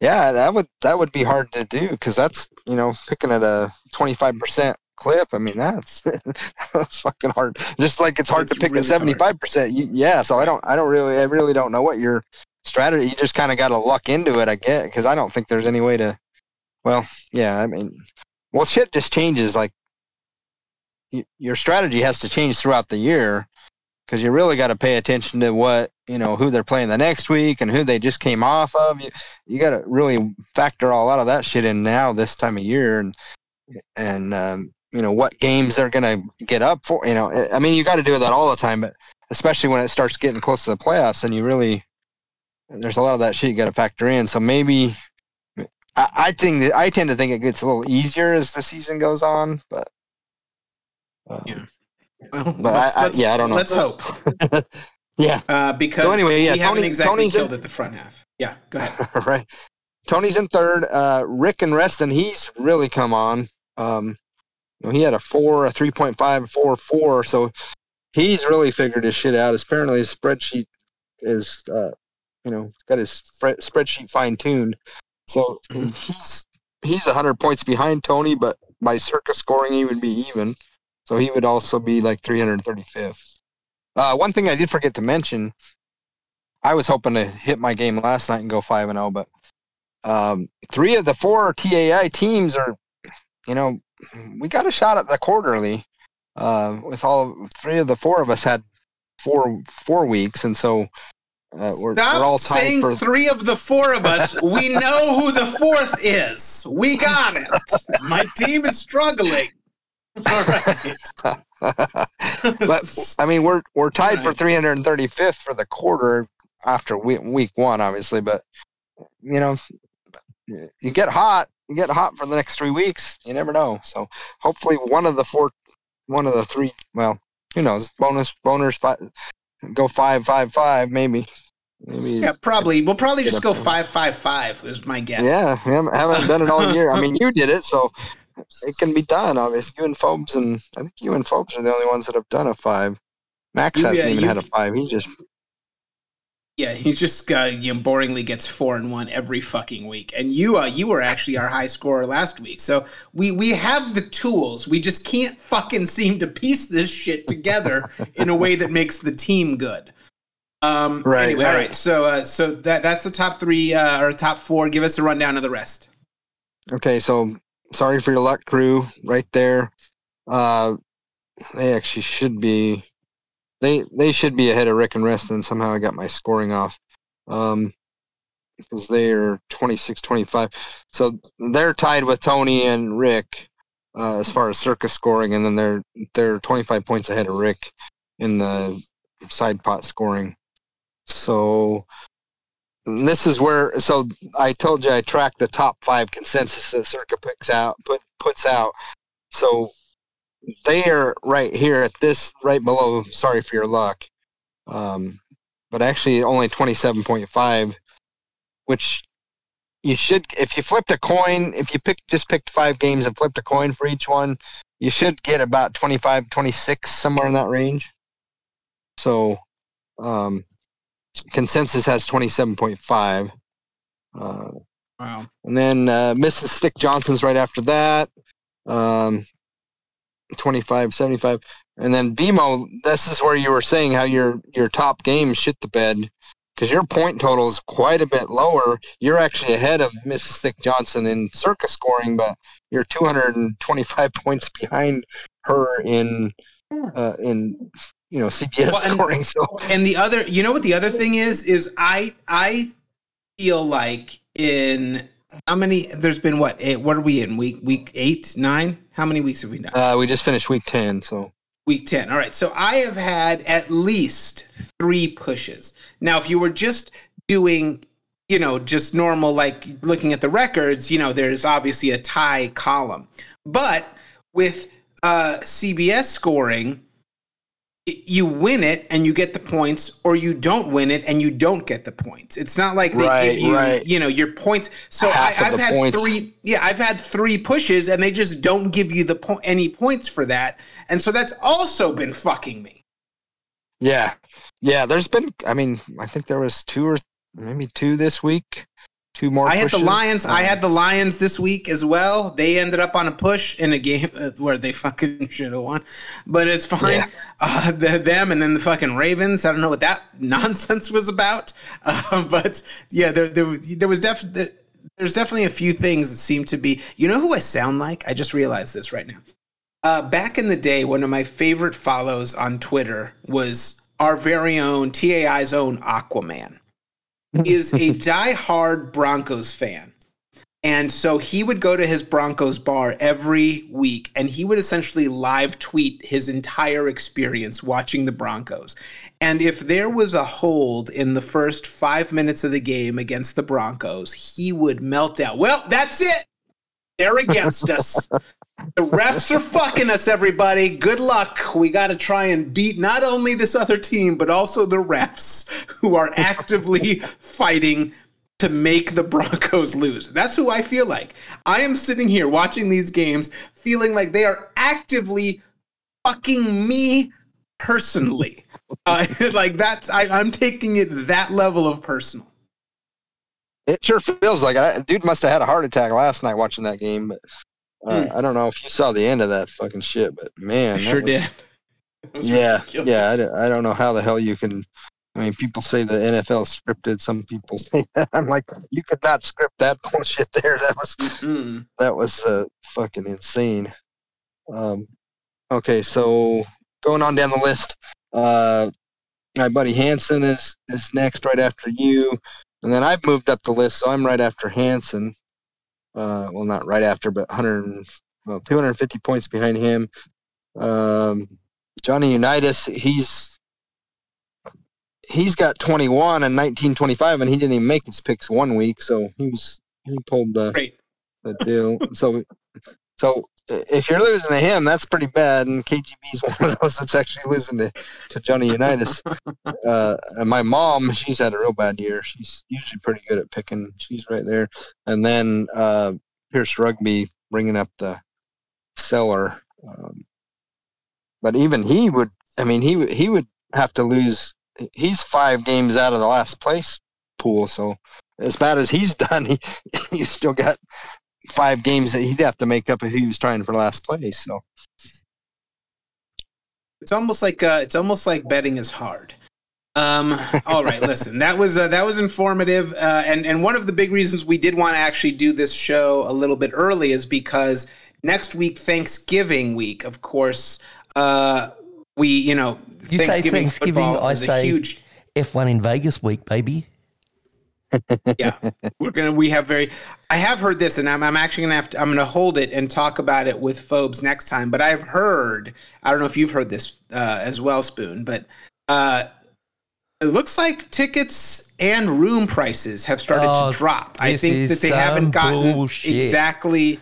yeah, that would that would be hard to do because that's you know picking at a twenty five percent clip. I mean, that's [LAUGHS] that's fucking hard. Just like it's hard It's to pick really a seventy five percent. Yeah, so I don't I don't really I really don't know what your strategy. You just kind of got to luck into it, I get, because I don't think there's any way to. Well, yeah, I mean, well, shit just changes. Like y- your strategy has to change throughout the year because you really got to pay attention to what you know who they're playing the next week and who they just came off of. You you got to really factor a lot of that shit in now this time of year and and um, you know what games they're gonna get up for. You know, I mean you got to do that all the time, but especially when it starts getting close to the playoffs and you really there's a lot of that shit you got to factor in. So maybe. I, I think that I tend to think it gets a little easier as the season goes on, but um, Yeah. Well, But I- I- yeah, I don't know. Let's hope. [LAUGHS] yeah, Uh, because So anyway, yeah, we haven't exactly Tony's in- at the front half. Yeah, go ahead. [LAUGHS] right. Tony's in third. Uh, Rick and Reston, he's really come on. Um, you know, he had a four, a 3.5, four, four. So he's really figured his shit out. Apparently, his spreadsheet is, uh, you know, got his spread, spreadsheet fine tuned. So he's he's 100 points behind Tony, but by Circa scoring, he would be even. So he would also be like 335th. Uh, one thing I did forget to mention, I was hoping to hit my game last night and go five and zero, but um, three of the four TAI teams are, you know, we got a shot at the quarterly. Uh, with all three of the four of us had four four weeks, and so uh, we're, Stop we're all tied saying for. three of the four of us. We know who the fourth is. We got it. My team is struggling. [LAUGHS] All right. but I mean, we're we're tied for 335th for the quarter after week week one, obviously. But you know, you get hot, you get hot for the next three weeks. You never know. So hopefully, one of the four, one of the three. Well, who knows? Bonus, boners, five, go five, five, five, maybe. Yeah, probably. We'll probably just go five five five. Is my guess. Yeah, haven't, haven't done it all year. I mean, you did it, so it can be done. Obviously, you and Phobes, and I think you and Phobes are the only ones that have done a five. Max You- hasn't yeah, even had a five. He just Yeah, he just uh, you know, boringly gets four and one every fucking week. And you, uh, you were actually our high scorer last week. So we we have the tools. We just can't fucking seem to piece this shit together in a way that makes the team good. Um, Right, Anyway, all right. So uh, so that that's the top three uh, or top four. Give us a rundown of the rest. Okay, so sorry for your luck, crew, right there. Uh, they actually should be. They they should be ahead of Rick and Rest, and somehow I got my scoring off. Um, because they are 26, 25. So they're tied with Tony and Rick uh, as far as Circa scoring, and then they're they're 25 points ahead of Rick in the side pot scoring. So this is where so I told you I tracked the top five consensus that Circa picks out put puts out. So they are right here at this right below. Sorry for your luck, um, but actually only twenty seven point five, which you should if you flipped a coin if you pick just picked five games and flipped a coin for each one you should get about 25 26 somewhere in that range so um, consensus has 27.5 uh, Wow. and then uh, Mrs. Stick Johnson's right after that. Um, 25, 75. And then BMO, this is where you were saying how your your top game shit the bed because your point total is quite a bit lower. You're actually ahead of Mrs. Stick Johnson in Circa scoring, but you're 225 [LAUGHS] points behind her in uh, in you know CBS Well, and- scoring. So And the other, you know what the other thing is, is I I feel like in how many? There's been what? Eight, what are we in? Week week eight, nine? How many weeks have we done? uh, we just finished week 10. So Week 10. All right. So I have had at least three pushes. Now, if you were just doing, you know, just normal, like looking at the records, you know, there's obviously a tie column. But with uh, CBS scoring, you win it and you get the points, or you don't win it and you don't get the points. It's not like they Right, give you, right. you know, your points. So I, Half I've had points. three. Yeah, I've had three pushes and they just don't give you the po- any points for that. And so that's also been fucking me. Yeah, yeah. There's been. I mean, I think there was two or maybe two this week. Two more. I had the pushes. Lions. I had the Lions this week as well. They ended up on a push in a game uh, where they fucking [LAUGHS] should have won, but it's fine. Yeah. Uh, the, them and then the fucking Ravens. I don't know what that [LAUGHS] nonsense was about, uh, [LAUGHS] but yeah, there there, there was definitely there's definitely a few things that seem to be. You know who I sound like? I just realized this right now. Uh, back in the day, one of my favorite follows on Twitter was our very own TAI's own Aquaman. Is a [LAUGHS] die-hard Broncos fan. And so he would go to his Broncos bar every week and he would essentially live tweet his entire experience watching the Broncos. And if there was a hold in the first five minutes of the game against the Broncos, he would melt out. Well, that's it. They're against us. The refs are fucking us, everybody. Good luck. We got to try and beat not only this other team, but also the refs who are actively fighting to make the Broncos lose. That's who I feel like. I am sitting here watching these games feeling like they are actively fucking me personally. Uh, [LAUGHS] like that's I, I'm taking it that level of personal. It sure feels like it. Dude must have had a heart attack last night watching that game. But uh, Hmm. I don't know if you saw the end of that fucking shit, but man, I sure was- did. [LAUGHS] Yeah, ridiculous. yeah. I, don't- I don't know how the hell you can. I mean, people say the NFL scripted. Some people say [LAUGHS] that. I'm like, you could not script that [LAUGHS] bullshit there. That was Mm. that was uh, fucking insane. Um, okay, so going on down the list, uh, my buddy Hanson is is next, right after you, and then I've moved up the list, so I'm right after Hanson. Uh, well, not right after, but 100, well, 250 points behind him. Um, Johnny Unitas, he's he's got 21 and 1925, and he didn't even make his picks one week, so he was he pulled Great. the deal. So, so if you're losing to him, that's pretty bad. And KGB's [LAUGHS] one of those that's actually losing to, to Johnny Unitas. [LAUGHS] uh, and my mom, she's had a real bad year. She's usually pretty good at picking. She's right there. And then uh, Pierce Rugby bringing up the cellar. Um, but even he would. I mean, he would- he would have to lose. He's five games out of the last place pool. So as bad as he's [LAUGHS] done, he you still got five games that he'd have to make up if he was trying for last place. So It's almost like uh, it's almost like betting is hard. Um, all right, [LAUGHS] listen, that was uh, that was informative, uh, and and one of the big reasons we did want to actually do this show a little bit early is because next week, Thanksgiving week, of course, uh, we you know You say Thanksgiving, football I is a say huge F1 in Vegas week, baby. Yeah. [LAUGHS] We're gonna we have very i have heard this and i'm, I'm actually gonna have to i'm gonna hold it and talk about it with phobes next time but i've heard i don't know if you've heard this uh, as well spoon but uh it looks like tickets and room prices have started Oh, to drop. I think that they haven't gotten bullshit. exactly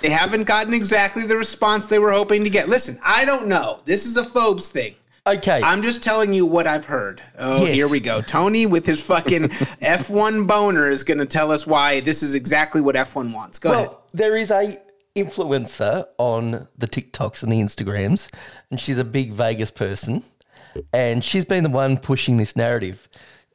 they haven't gotten exactly the response they were hoping to get. Listen i don't know. This is a phobes thing Okay. I'm just telling you what I've heard. Oh, Yes. here we go. Tony with his fucking [LAUGHS] F1 boner is going to tell us why this is exactly what F1 wants. Go ahead. well, there is a influencer on the TikToks and the Instagrams, and she's a big Vegas person, and she's been the one pushing this narrative.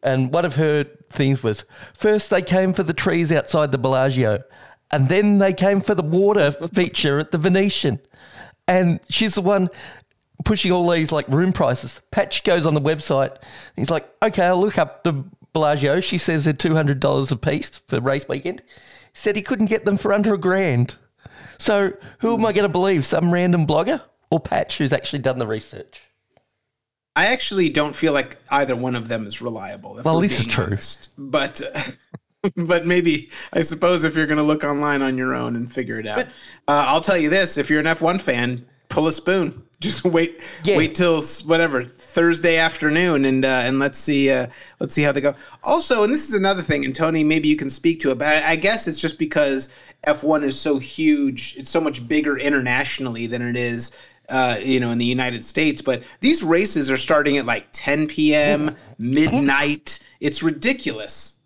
And one of her things was first they came for the trees outside the Bellagio, and then they came for the water feature at the Venetian. And she's the one pushing all these like room prices. Patch goes on the website. He's like, okay, I'll look up the Bellagio. She says they're two hundred dollars a piece for race weekend. He said he couldn't get them for under a grand. So who am I going to believe? Some random blogger or Patch who's actually done the research? I actually don't feel like either one of them is reliable. Well, this is true. honest. But. [LAUGHS] But maybe I suppose if you're going to look online on your own and figure it out, uh, I'll tell you this: if you're an F1 fan, pull a spoon. [LAUGHS] Just wait, Yeah. wait till whatever Thursday afternoon, and uh, and let's see, uh, let's see how they go. Also, and this is another thing, and Tony, maybe you can speak to it, but I, I guess it's just because F1 is so huge, it's so much bigger internationally than it is. Uh, you know, in the United States, but these races are starting at like 10 p.m. midnight. It's ridiculous.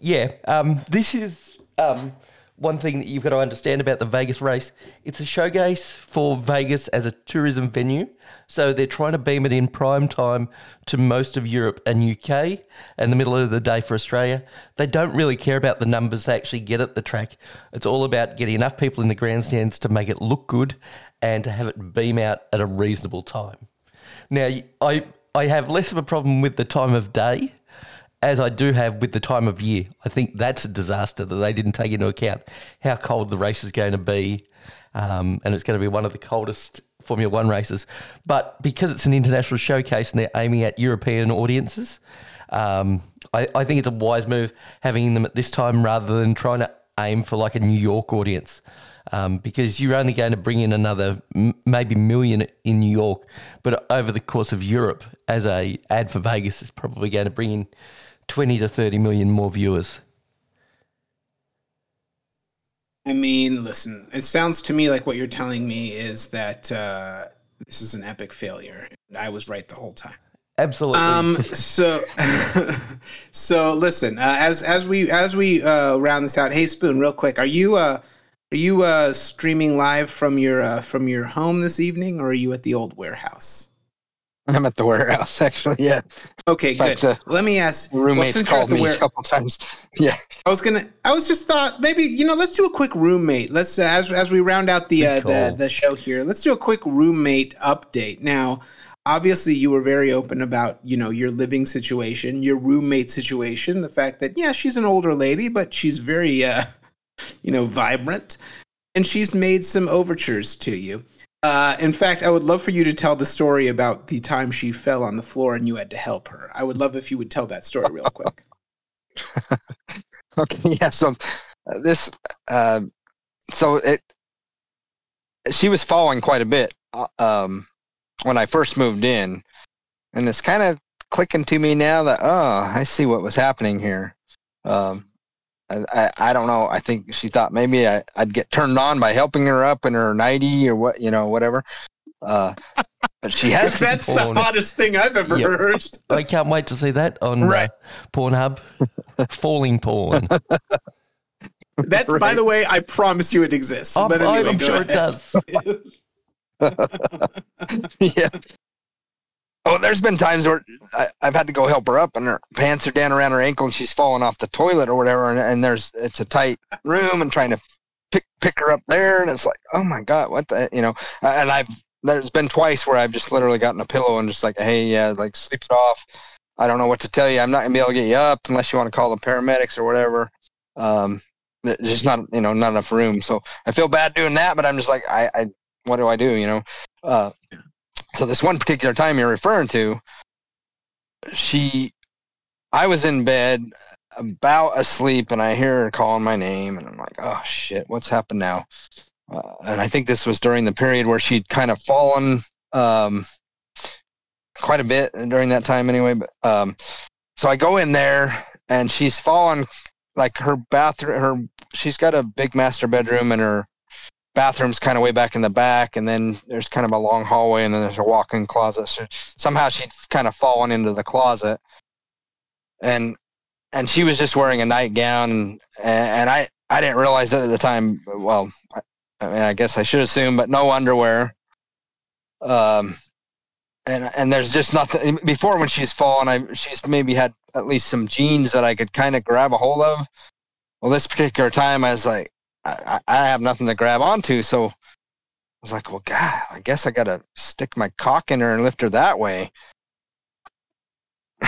Yeah, um, this is um, one thing that you've got to understand about the Vegas race. It's a showcase for Vegas as a tourism venue. So they're trying to beam it in prime time to most of Europe and UK and the middle of the day for Australia. They don't really care about the numbers they actually get at the track. It's all about getting enough people in the grandstands to make it look good and to have it beam out at a reasonable time. Now, I, I have less of a problem with the time of day as I do have with the time of year. I think that's a disaster that they didn't take into account how cold the race is going to be. Um, and it's going to be one of the coldest Formula One races. But because it's an international showcase and they're aiming at European audiences, um, I, I think it's a wise move having them at this time rather than trying to aim for like a New York audience. Um, because you're only going to bring in another m- maybe million in New York, but over the course of Europe, as a ad for Vegas, is probably going to bring in 20 to 30 million more viewers. I mean, listen, it sounds to me like what you're telling me is that uh, this is an epic failure. I was right the whole time. Absolutely. Um. So, [LAUGHS] so listen. Uh, as as we as we uh, round this out, hey Spoon, real quick, are you uh are you uh streaming live from your uh, from your home this evening, or are you at the old warehouse? I'm at the warehouse [LAUGHS] actually. Yeah, Okay, In fact, good. the Let me ask. well, roommates since you're called the me ware- a couple times. [LAUGHS] Yeah, I was gonna. I was just thought maybe you know let's do a quick roommate. Let's uh, as as we round out the uh, Good the the show here. Let's do a quick roommate update. Now, obviously, you were very open about you know your living situation, your roommate situation, the fact that yeah, she's an older lady, but she's very uh, [LAUGHS] you know vibrant, and she's made some overtures to you. Uh, in fact, I would love for you to tell the story about the time she fell on the floor and you had to help her. I would love if you would tell that story real quick. [LAUGHS] Okay, [LAUGHS] yeah. So uh, this, uh, so it, she was falling quite a bit uh, um, when I first moved in, and it's kind of clicking to me now that oh, I see what was happening here. Um, I, I, I don't know. I think she thought maybe I, I'd get turned on by helping her up in her nighty or what, you know, whatever. Uh, but she has. [LAUGHS] That's the hottest thing I've ever Yep. heard. I can't wait to see that on Right. uh, Pornhub. Falling porn. That's by the way, I promise you it exists. I'm, but anyway, I'm go sure it does. [LAUGHS] [LAUGHS] yeah. Oh, there's been times where I, I've had to go help her up, and her pants are down around her ankle, and she's falling off the toilet or whatever. And, and there's it's a tight room, and trying to pick pick her up there, and it's like, oh my god, what the, you know? And I've there's been twice where I've just literally gotten a pillow and just like, hey, yeah, like sleep it off. I don't know what to tell you. I'm not gonna be able to get you up unless you want to call the paramedics or whatever. Um, there's just not you know not enough room. So I feel bad doing that, but I'm just like, I, I what do I do? You know. Uh, so this one particular time you're referring to, she, I was in bed about asleep, and I hear her calling my name, and I'm like, oh shit, what's happened now? Uh, and I think this was during the period where she'd kind of fallen um, quite a bit during that time, anyway. But um, so I go in there, and she's fallen like her bathroom. Her she's got a big master bedroom, and her bathroom's kind of way back in the back, and then there's kind of a long hallway, and then there's a walk-in closet. So somehow she'd kind of fallen into the closet, and and she was just wearing a nightgown, and, and I I didn't realize that at the time. Well, I, I mean, I guess I should assume, but no underwear. Um, and and there's just nothing before when she's fallen. I she's maybe had at least some jeans that I could kind of grab a hold of. Well, this particular time, I was like, I, I I have nothing to grab onto, so I was like, well, God, I guess I gotta stick my cock in her and lift her that way. [LAUGHS]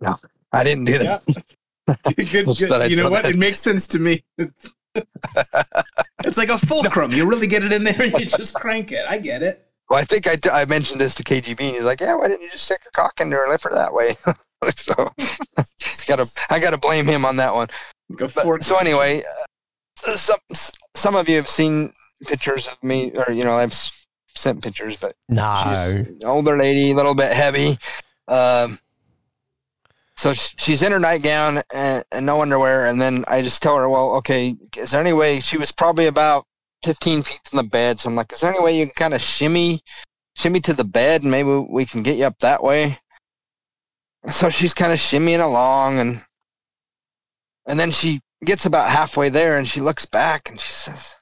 no, I didn't do that. [LAUGHS] good, good. You know what? that- It makes sense to me. it's like a [LAUGHS] fulcrum. You really get it in there and you just crank it. I get it. Well, I think I, t- I mentioned this to KGB, and he's like, "Yeah, why didn't you just stick your cock into her and lift her that way?" so gotta I gotta blame him on that one. Go But- for so anyway, uh, some some of you have seen pictures of me, or you know, I've sent pictures, but No. she's an older lady, a little bit heavy. Um, so she's in her nightgown and, and no underwear, and then I just tell her, "Well, okay, is there any way?" She was probably about 15 feet from the bed, so I'm like, "Is there any way you can kind of shimmy, shimmy to the bed, and maybe we can get you up that way?" So she's kind of shimmying along, and and then she gets about halfway there, and she looks back, and she says,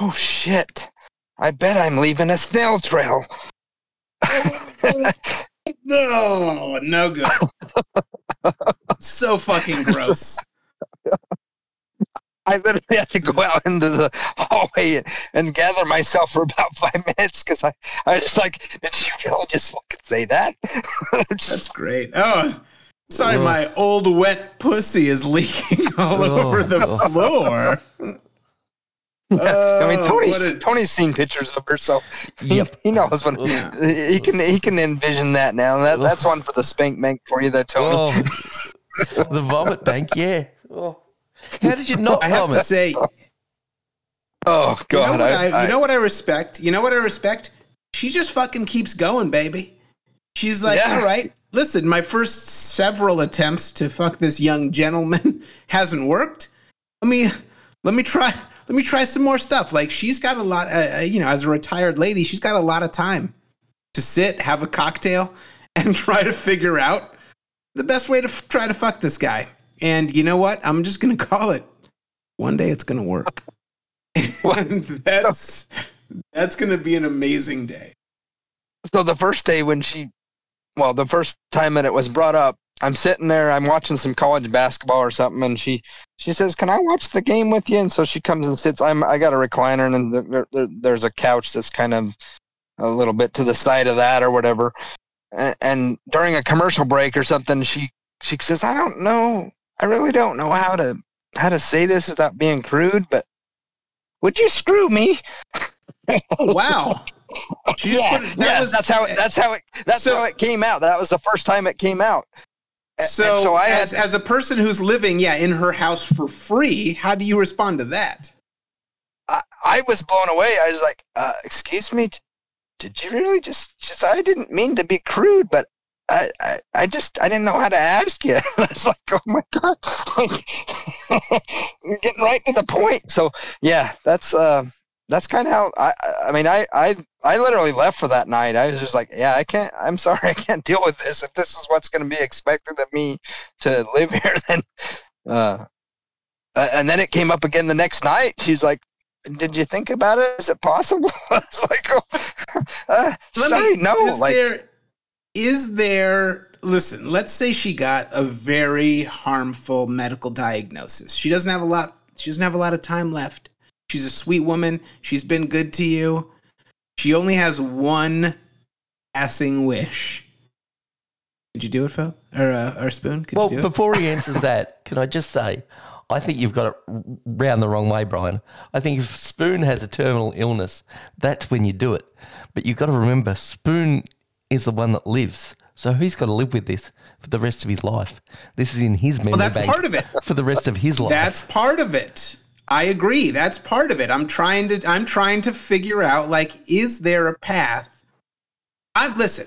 "Oh shit." I bet I'm leaving a snail trail. [LAUGHS] No, no good. so fucking gross. [LAUGHS] I literally had to go out into the hallway and, gather myself for about five minutes because I, I was just like, did she really just fucking say that? [LAUGHS] Just- That's great. Oh, sorry, Ugh. my old wet pussy is leaking [LAUGHS] all Oh, over the floor. [LAUGHS] I mean, Oh, Tony's, a- Tony's seen pictures of her, so he, [LAUGHS] Yep. he knows what Yeah. he can he can envision that now. That that's one for the spank bank for you, there, Tony. Oh, the vomit bank, yeah. Oh. How did you not I have to vomit? say, Oh you know, God, I, I, I- you know what I respect? You know what I respect? She just fucking keeps going, baby. She's like, Yeah. all right, listen, my first several attempts to fuck this young gentleman [LAUGHS] hasn't worked. Let me let me try let me try some more stuff. Like she's got a lot, uh, uh, you know, as a retired lady, she's got a lot of time. to sit, have a cocktail, [LAUGHS] and try to figure out the best way to f- try to fuck this guy. And you know what? I'm just gonna [LAUGHS] call it. One day it's gonna work. that's that's gonna be an amazing day. so the first day when she well the first time that it was brought up i'm sitting there i'm watching some college basketball or something and she she says can i watch the game with you? And so she comes and sits i'm i got a recliner and then there, there, there's a couch that's kind of a little bit to the side of that or whatever. And, and during a commercial break or something she she says i don't know i really don't know how to how to say this without being crude but would you screw me? [LAUGHS] Wow. She yeah, it- that yeah, was- that's how it, that's how it that's So- how it came out. That was the first time it came out. So, so I as, had as a person who's living, yeah, in her house for free, how do you respond to that? I, I was blown away. I was like, uh, "Excuse me, did you really just?" Said, "I didn't mean to be crude, but I, I, I just I didn't know how to ask you." [LAUGHS] I was like, "Oh my god, [LAUGHS] like, [LAUGHS] you're getting right to the point." So yeah, that's uh, that's kind of how I. I- mean, I, I I literally left for that night. I was just like, "Yeah, I can't. I'm sorry, [LAUGHS] I can't deal with this. If this is what's going to be expected of me to live [LAUGHS] here, then." Uh, and then it came up again the next night. She's like, did you think about it? Is it possible? [LAUGHS] I was like, oh, uh, sorry, me- no. Is Like, there is there listen, let's say she got a very harmful medical diagnosis. She doesn't have a lot she doesn't have a lot of time left. She's a sweet woman. She's been good to you. She only has one passing wish. Could you do it, Phil? Or uh, or Spoon? Could Well, you do it? before he [LAUGHS] answers that, can I just say, I think you've got it round the wrong way, Brian. I think if Spoon has a terminal illness, that's when you do it. But you've got to remember, Spoon is the one that lives. So he's got to live with this for the rest of his life. This is in his memory Well, that's part of it. [LAUGHS] for the rest of his life. That's part of it. I agree. That's part of it. I'm trying to I'm trying to figure out like is there a path? I listen,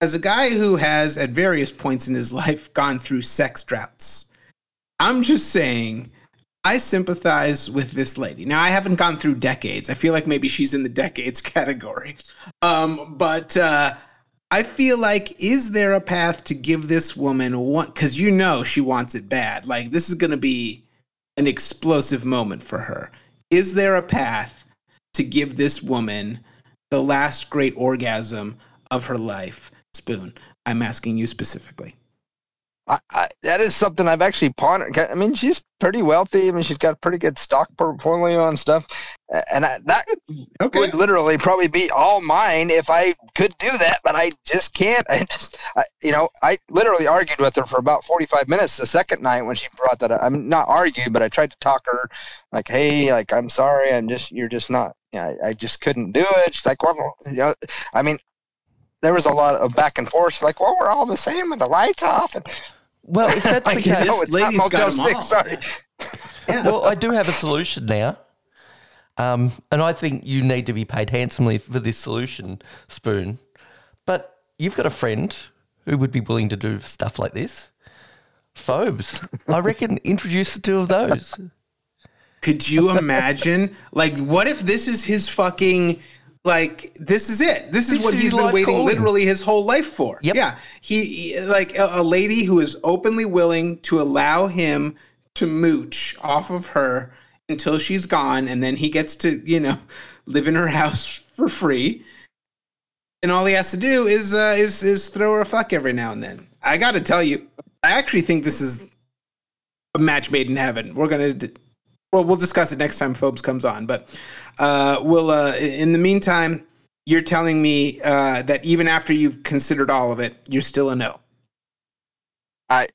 as a guy who has at various points in his [LAUGHS] life gone through sex droughts. I'm just saying I sympathize with this lady. Now I haven't gone through decades. I feel like maybe she's in the decades [LAUGHS] category. Um but uh I feel like is there a path to give this woman one cuz you know she wants it bad. Like this is going to be an explosive moment for her. Is there a path to give this woman the last great orgasm of her life? Spoon, I'm asking you specifically. I, I, that is something I've actually pondered. I mean, she's pretty wealthy. I mean, she's got a pretty good stock portfolio and stuff. A- And I, that [LAUGHS] Okay. would literally probably be all mine if I could do that, but I just can't. [LAUGHS] I just, I, you know, I literally argued with her for about 45 minutes the second night when she brought that up. I mean, not argue, but I tried to talk her like, hey, like, I'm sorry. I'm just, you're just not, yeah, I, I just couldn't do it. She's like, well, you know, I mean, there was a lot of back and forth. She's like, well, we're all the same with the lights off. And, [LAUGHS] well, if that's the like, you case, know, this it's not lady's got Motel 'em 6, sorry. well, I do have a solution now. Um, and I think you need to be paid handsomely for this solution, Spoon. But you've got a friend who would be willing to do stuff like this. Phobes. I reckon [LAUGHS] introduce the two of those. Could you imagine? like, what if this is his fucking like this is it. This is This what is he's been waiting calling. literally his whole life for. Yep. Yeah. He, he- like a, a lady who is openly willing to allow him to mooch off of her until she's gone and then he gets to, you know, [LAUGHS] live in her house for free. And all he has to do is uh, is is throw her a fuck every now and then. I got to tell you, I actually think this is a match made in heaven. We're gonna, well, we'll discuss it next time Phobes comes on. But uh, we'll, uh, in the meantime, you're telling me uh, that even after you've considered all of it, you're still a no. I,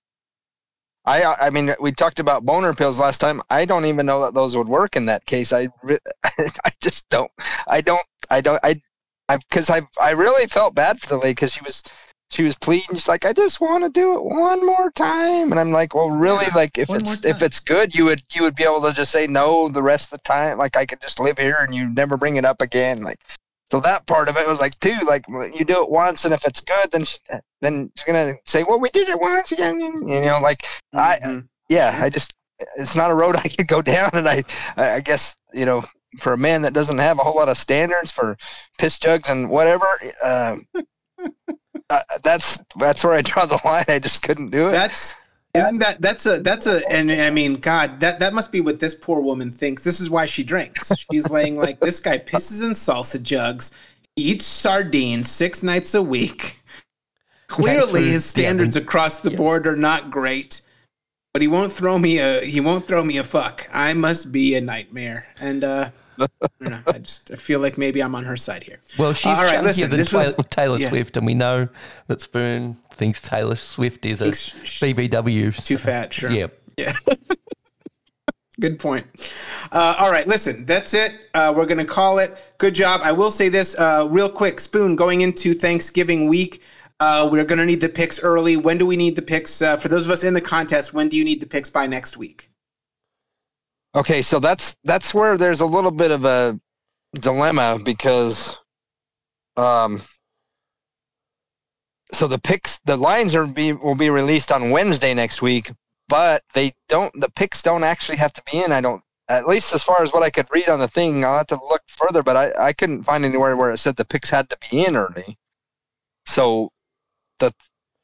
I mean, we talked about boner pills last time. I don't even know that those would work in that case. I [LAUGHS] I just don't. I don't. I don't. I, I, because I, I really felt bad for the lady because she was, she was pleading. She's like, I just want to do it one more time, and I'm like, well, really, Yeah, like if it's if it's good, you would you would be able to just say no the rest of the time. Like I could just live here and you never bring it up again. Like. So that part of it was like, too, like you do it once, and if it's good, then she, then she's gonna say, "Well, we did it once again," you know, like I, Mhm. yeah, I just it's not a road [LAUGHS] I could go down, and I, I I guess you know, for a man that doesn't have a whole lot of standards for piss jugs and whatever. Uh, [LAUGHS] uh, that's that's where I draw the line. I just couldn't do it. That's isn't that that's a that's a and I mean God that that must be what this poor woman thinks. This is why she drinks. She's laying like this guy pisses in salsa jugs, eats sardines six nights a week. Clearly, his standards across the board are not great, but he won't throw me a he won't throw me a fuck. I must be a nightmare, and uh, I, don't know, I just I feel like maybe I'm on her side here. Well, she's All right, listen, than this was- Taylor, Taylor yeah. Swift, and we know that Spoon thinks Taylor Swift is a BBW. Too so- fat, sure. Yeah. Yeah. [LAUGHS] Good point. Uh, all right, listen, that's it. Uh, we're going to call it. Good job. I will say this uh, real quick Spoon, going into Thanksgiving week, uh, we're going to need the picks early. When do we need the picks? Uh, for those of us in the contest, when do you need the picks by next week? Okay, so that's that's where there's a little bit of a dilemma because um so the picks the lines are be will be released on Wednesday next week, but they don't the picks don't actually have to be in. I don't at least as far as what I could read on the thing, I'll have to look further, but I, I couldn't find anywhere where it said the picks had to be in early. So the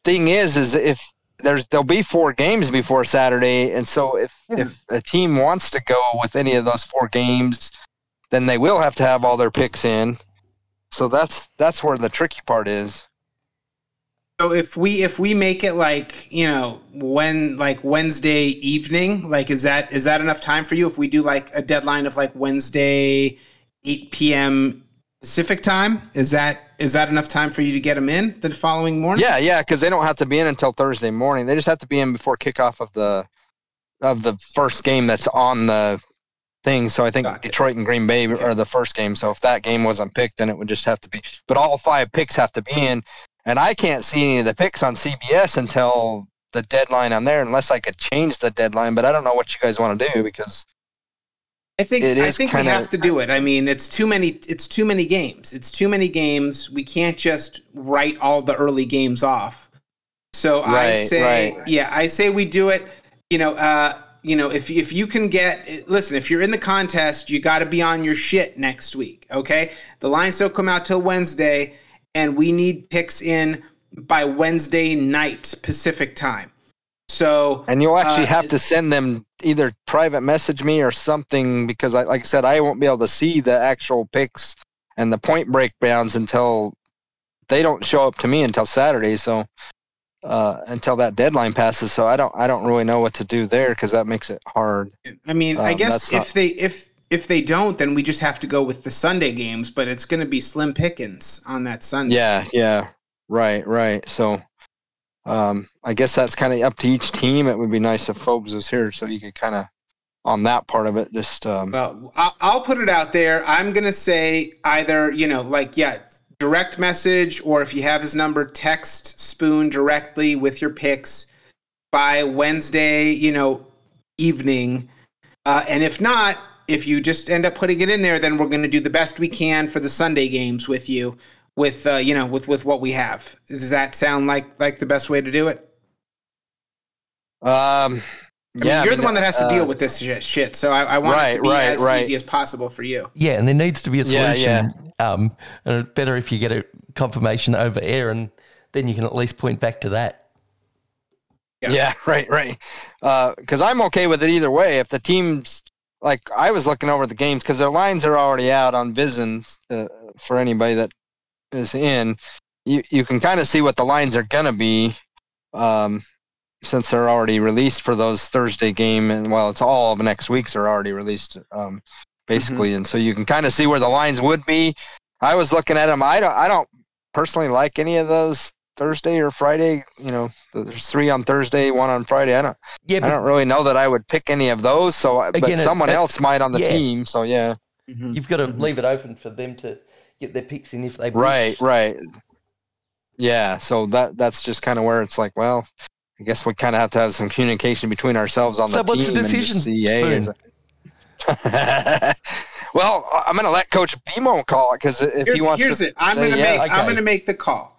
thing is is if there's there'll be four games before Saturday, and so if if a team wants to go with any of those four games, then they will have to have all their picks in. So that's that's where the tricky part is. So if we if we make it like you know when like Wednesday evening, like is that is that enough time for you? If we do like a deadline of like Wednesday eight p.m. Pacific time, is that is that enough time for you to get them in the following morning? Yeah, yeah, because they don't have to be in until Thursday morning. They just have to be in before kickoff of the of the first game that's on the thing. So I think Got it. Detroit and Green Bay Okay. are the first game. So if that game wasn't picked, then it would just have to be. But all five picks have to be in, and I can't see any of the picks on CBS until the deadline on there, unless I could change the deadline. But I don't know what you guys want to do because I think I think we kinda- have to do it. I mean, it's too many. It's too many games. It's too many games. We can't just write all the early games off. So I say, right. yeah, I say we do it. You know, uh, you know, if if you can get, listen, if you're in the contest, you got to be on your shit next week. Okay, the lines don't come out till Wednesday, and we need picks in by Wednesday night Pacific time. So And you'll actually Uh, have to send them either private message me or something because, I, like I said, I won't be able to see the actual picks and the point breakdowns until they don't show up to me until Saturday. So uh, until that deadline passes, so I don't I don't really know what to do there because that makes it hard. I mean, I Um, guess if not- they if if they don't, then we just have to go with the Sunday games. But it's going to be slim pickings on that Sunday. Yeah, yeah, right, right. So. Um, I guess that's kind of up to each team. It would be nice if Phobes was here so you could kind of, on that part of it, just um, Well, I'll put it out there. I'm to say either you know, like yeah, direct message, or if you have his number, text Spoon directly with your picks by Wednesday. You know, evening. Uh, and if not, if you just end up putting it in there, then we're going to do the best we can for the Sunday games with you, with uh, you know, with with what we have. Does that sound like like the best way to do it? um, I yeah, mean, you're I the one that has to uh, deal with this shit- shit, so I, I want it to be right, as right. easy as possible for you. Yeah, and there needs to be a Yeah, solution. Um, and it's better if you get a confirmation over air, and then you can at least point back to that. Yeah. Yeah, [LAUGHS] right, right. Because I'm okay with it either way. If the teams, like, I was looking over the games because their lines are already out on Vision uh, for anybody that is in. You you can kind of see what the lines are gonna be, um, since they're already released for those Thursday game, and well, it's all of next week's are already released, um, basically, and so you can kind of see where the lines would be. I was looking at them. I don't I don't personally like any of those Thursday or Friday. You know, there's three on Thursday, one on Friday. I don't Yeah, but, I don't really know that I would pick any of those. So, I- but Again, it- someone it- else might on the yeah. team. So yeah, you've got to leave it open for them to get their picks in if they wish. right, right. Yeah, so that that's just kind of where it's like, well, I guess we kind of have to have some communication between ourselves on So the what's the team. and just decision, see, hey, is Spoon? [LAUGHS] well, I'm going to let Coach Bemo call it because if Here's, he wants here's to, it. I'm say gonna yeah, make. I'm gonna make the call.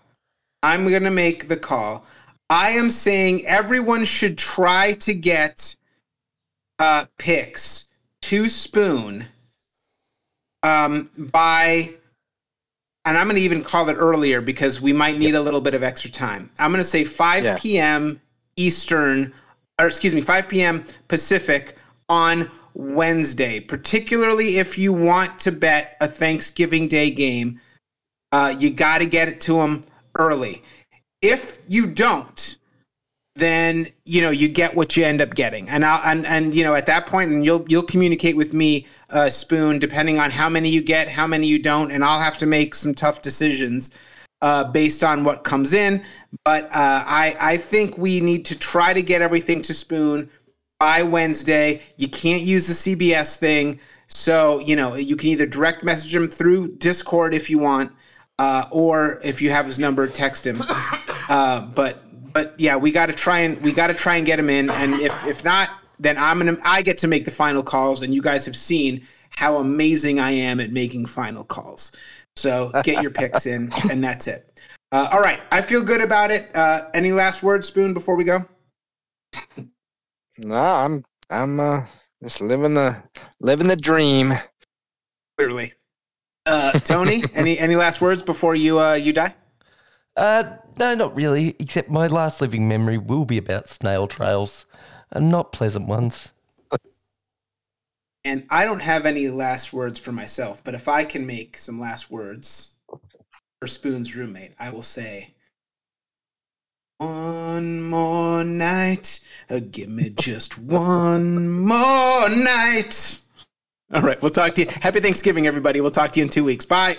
I'm gonna make the call. I am saying everyone should try to get uh, picks to Spoon um, by, and I'm going to even call it earlier because we might need a little bit of extra time. I'm going to say 5 Yeah. p.m. Eastern, or excuse me, 5 p.m. Pacific on Wednesday, particularly if you want to bet a Thanksgiving Day game. Uh, you got to get it to them early. If you don't, then you know you get what you end up getting, and I'll, and and you know at that point, and you'll you'll communicate with me, uh, Spoon, depending on how many you get, how many you don't, and I'll have to make some tough decisions uh, based on what comes in. But uh, I I think we need to try to get everything to Spoon by Wednesday. You can't use the CBS thing, so you know you can either direct message him through Discord if you want, uh, or if you have his number, text him. [COUGHS] Uh, but but yeah, we got to try and we got to try and get him in, and if if not, then I'm gonna I get to make the final calls, and you guys have seen how amazing I am at making final calls. So get your picks in, [LAUGHS] and that's it. Uh, all right, I feel good about it. Uh, any last words, Spoon, before we go? No, I'm I'm uh, just living the living the dream. Clearly, uh, Tony. [LAUGHS] any any last words before you uh, you die? Uh, no, not really. Except my last living memory will be about snail trails, and not pleasant ones. And I don't have any last words for myself, but if I can make some last words for Spoon's roommate, I will say, One more night. uh, give me just one more night. All right, we'll talk to you. Happy Thanksgiving, everybody. We'll talk to you in two weeks. Bye.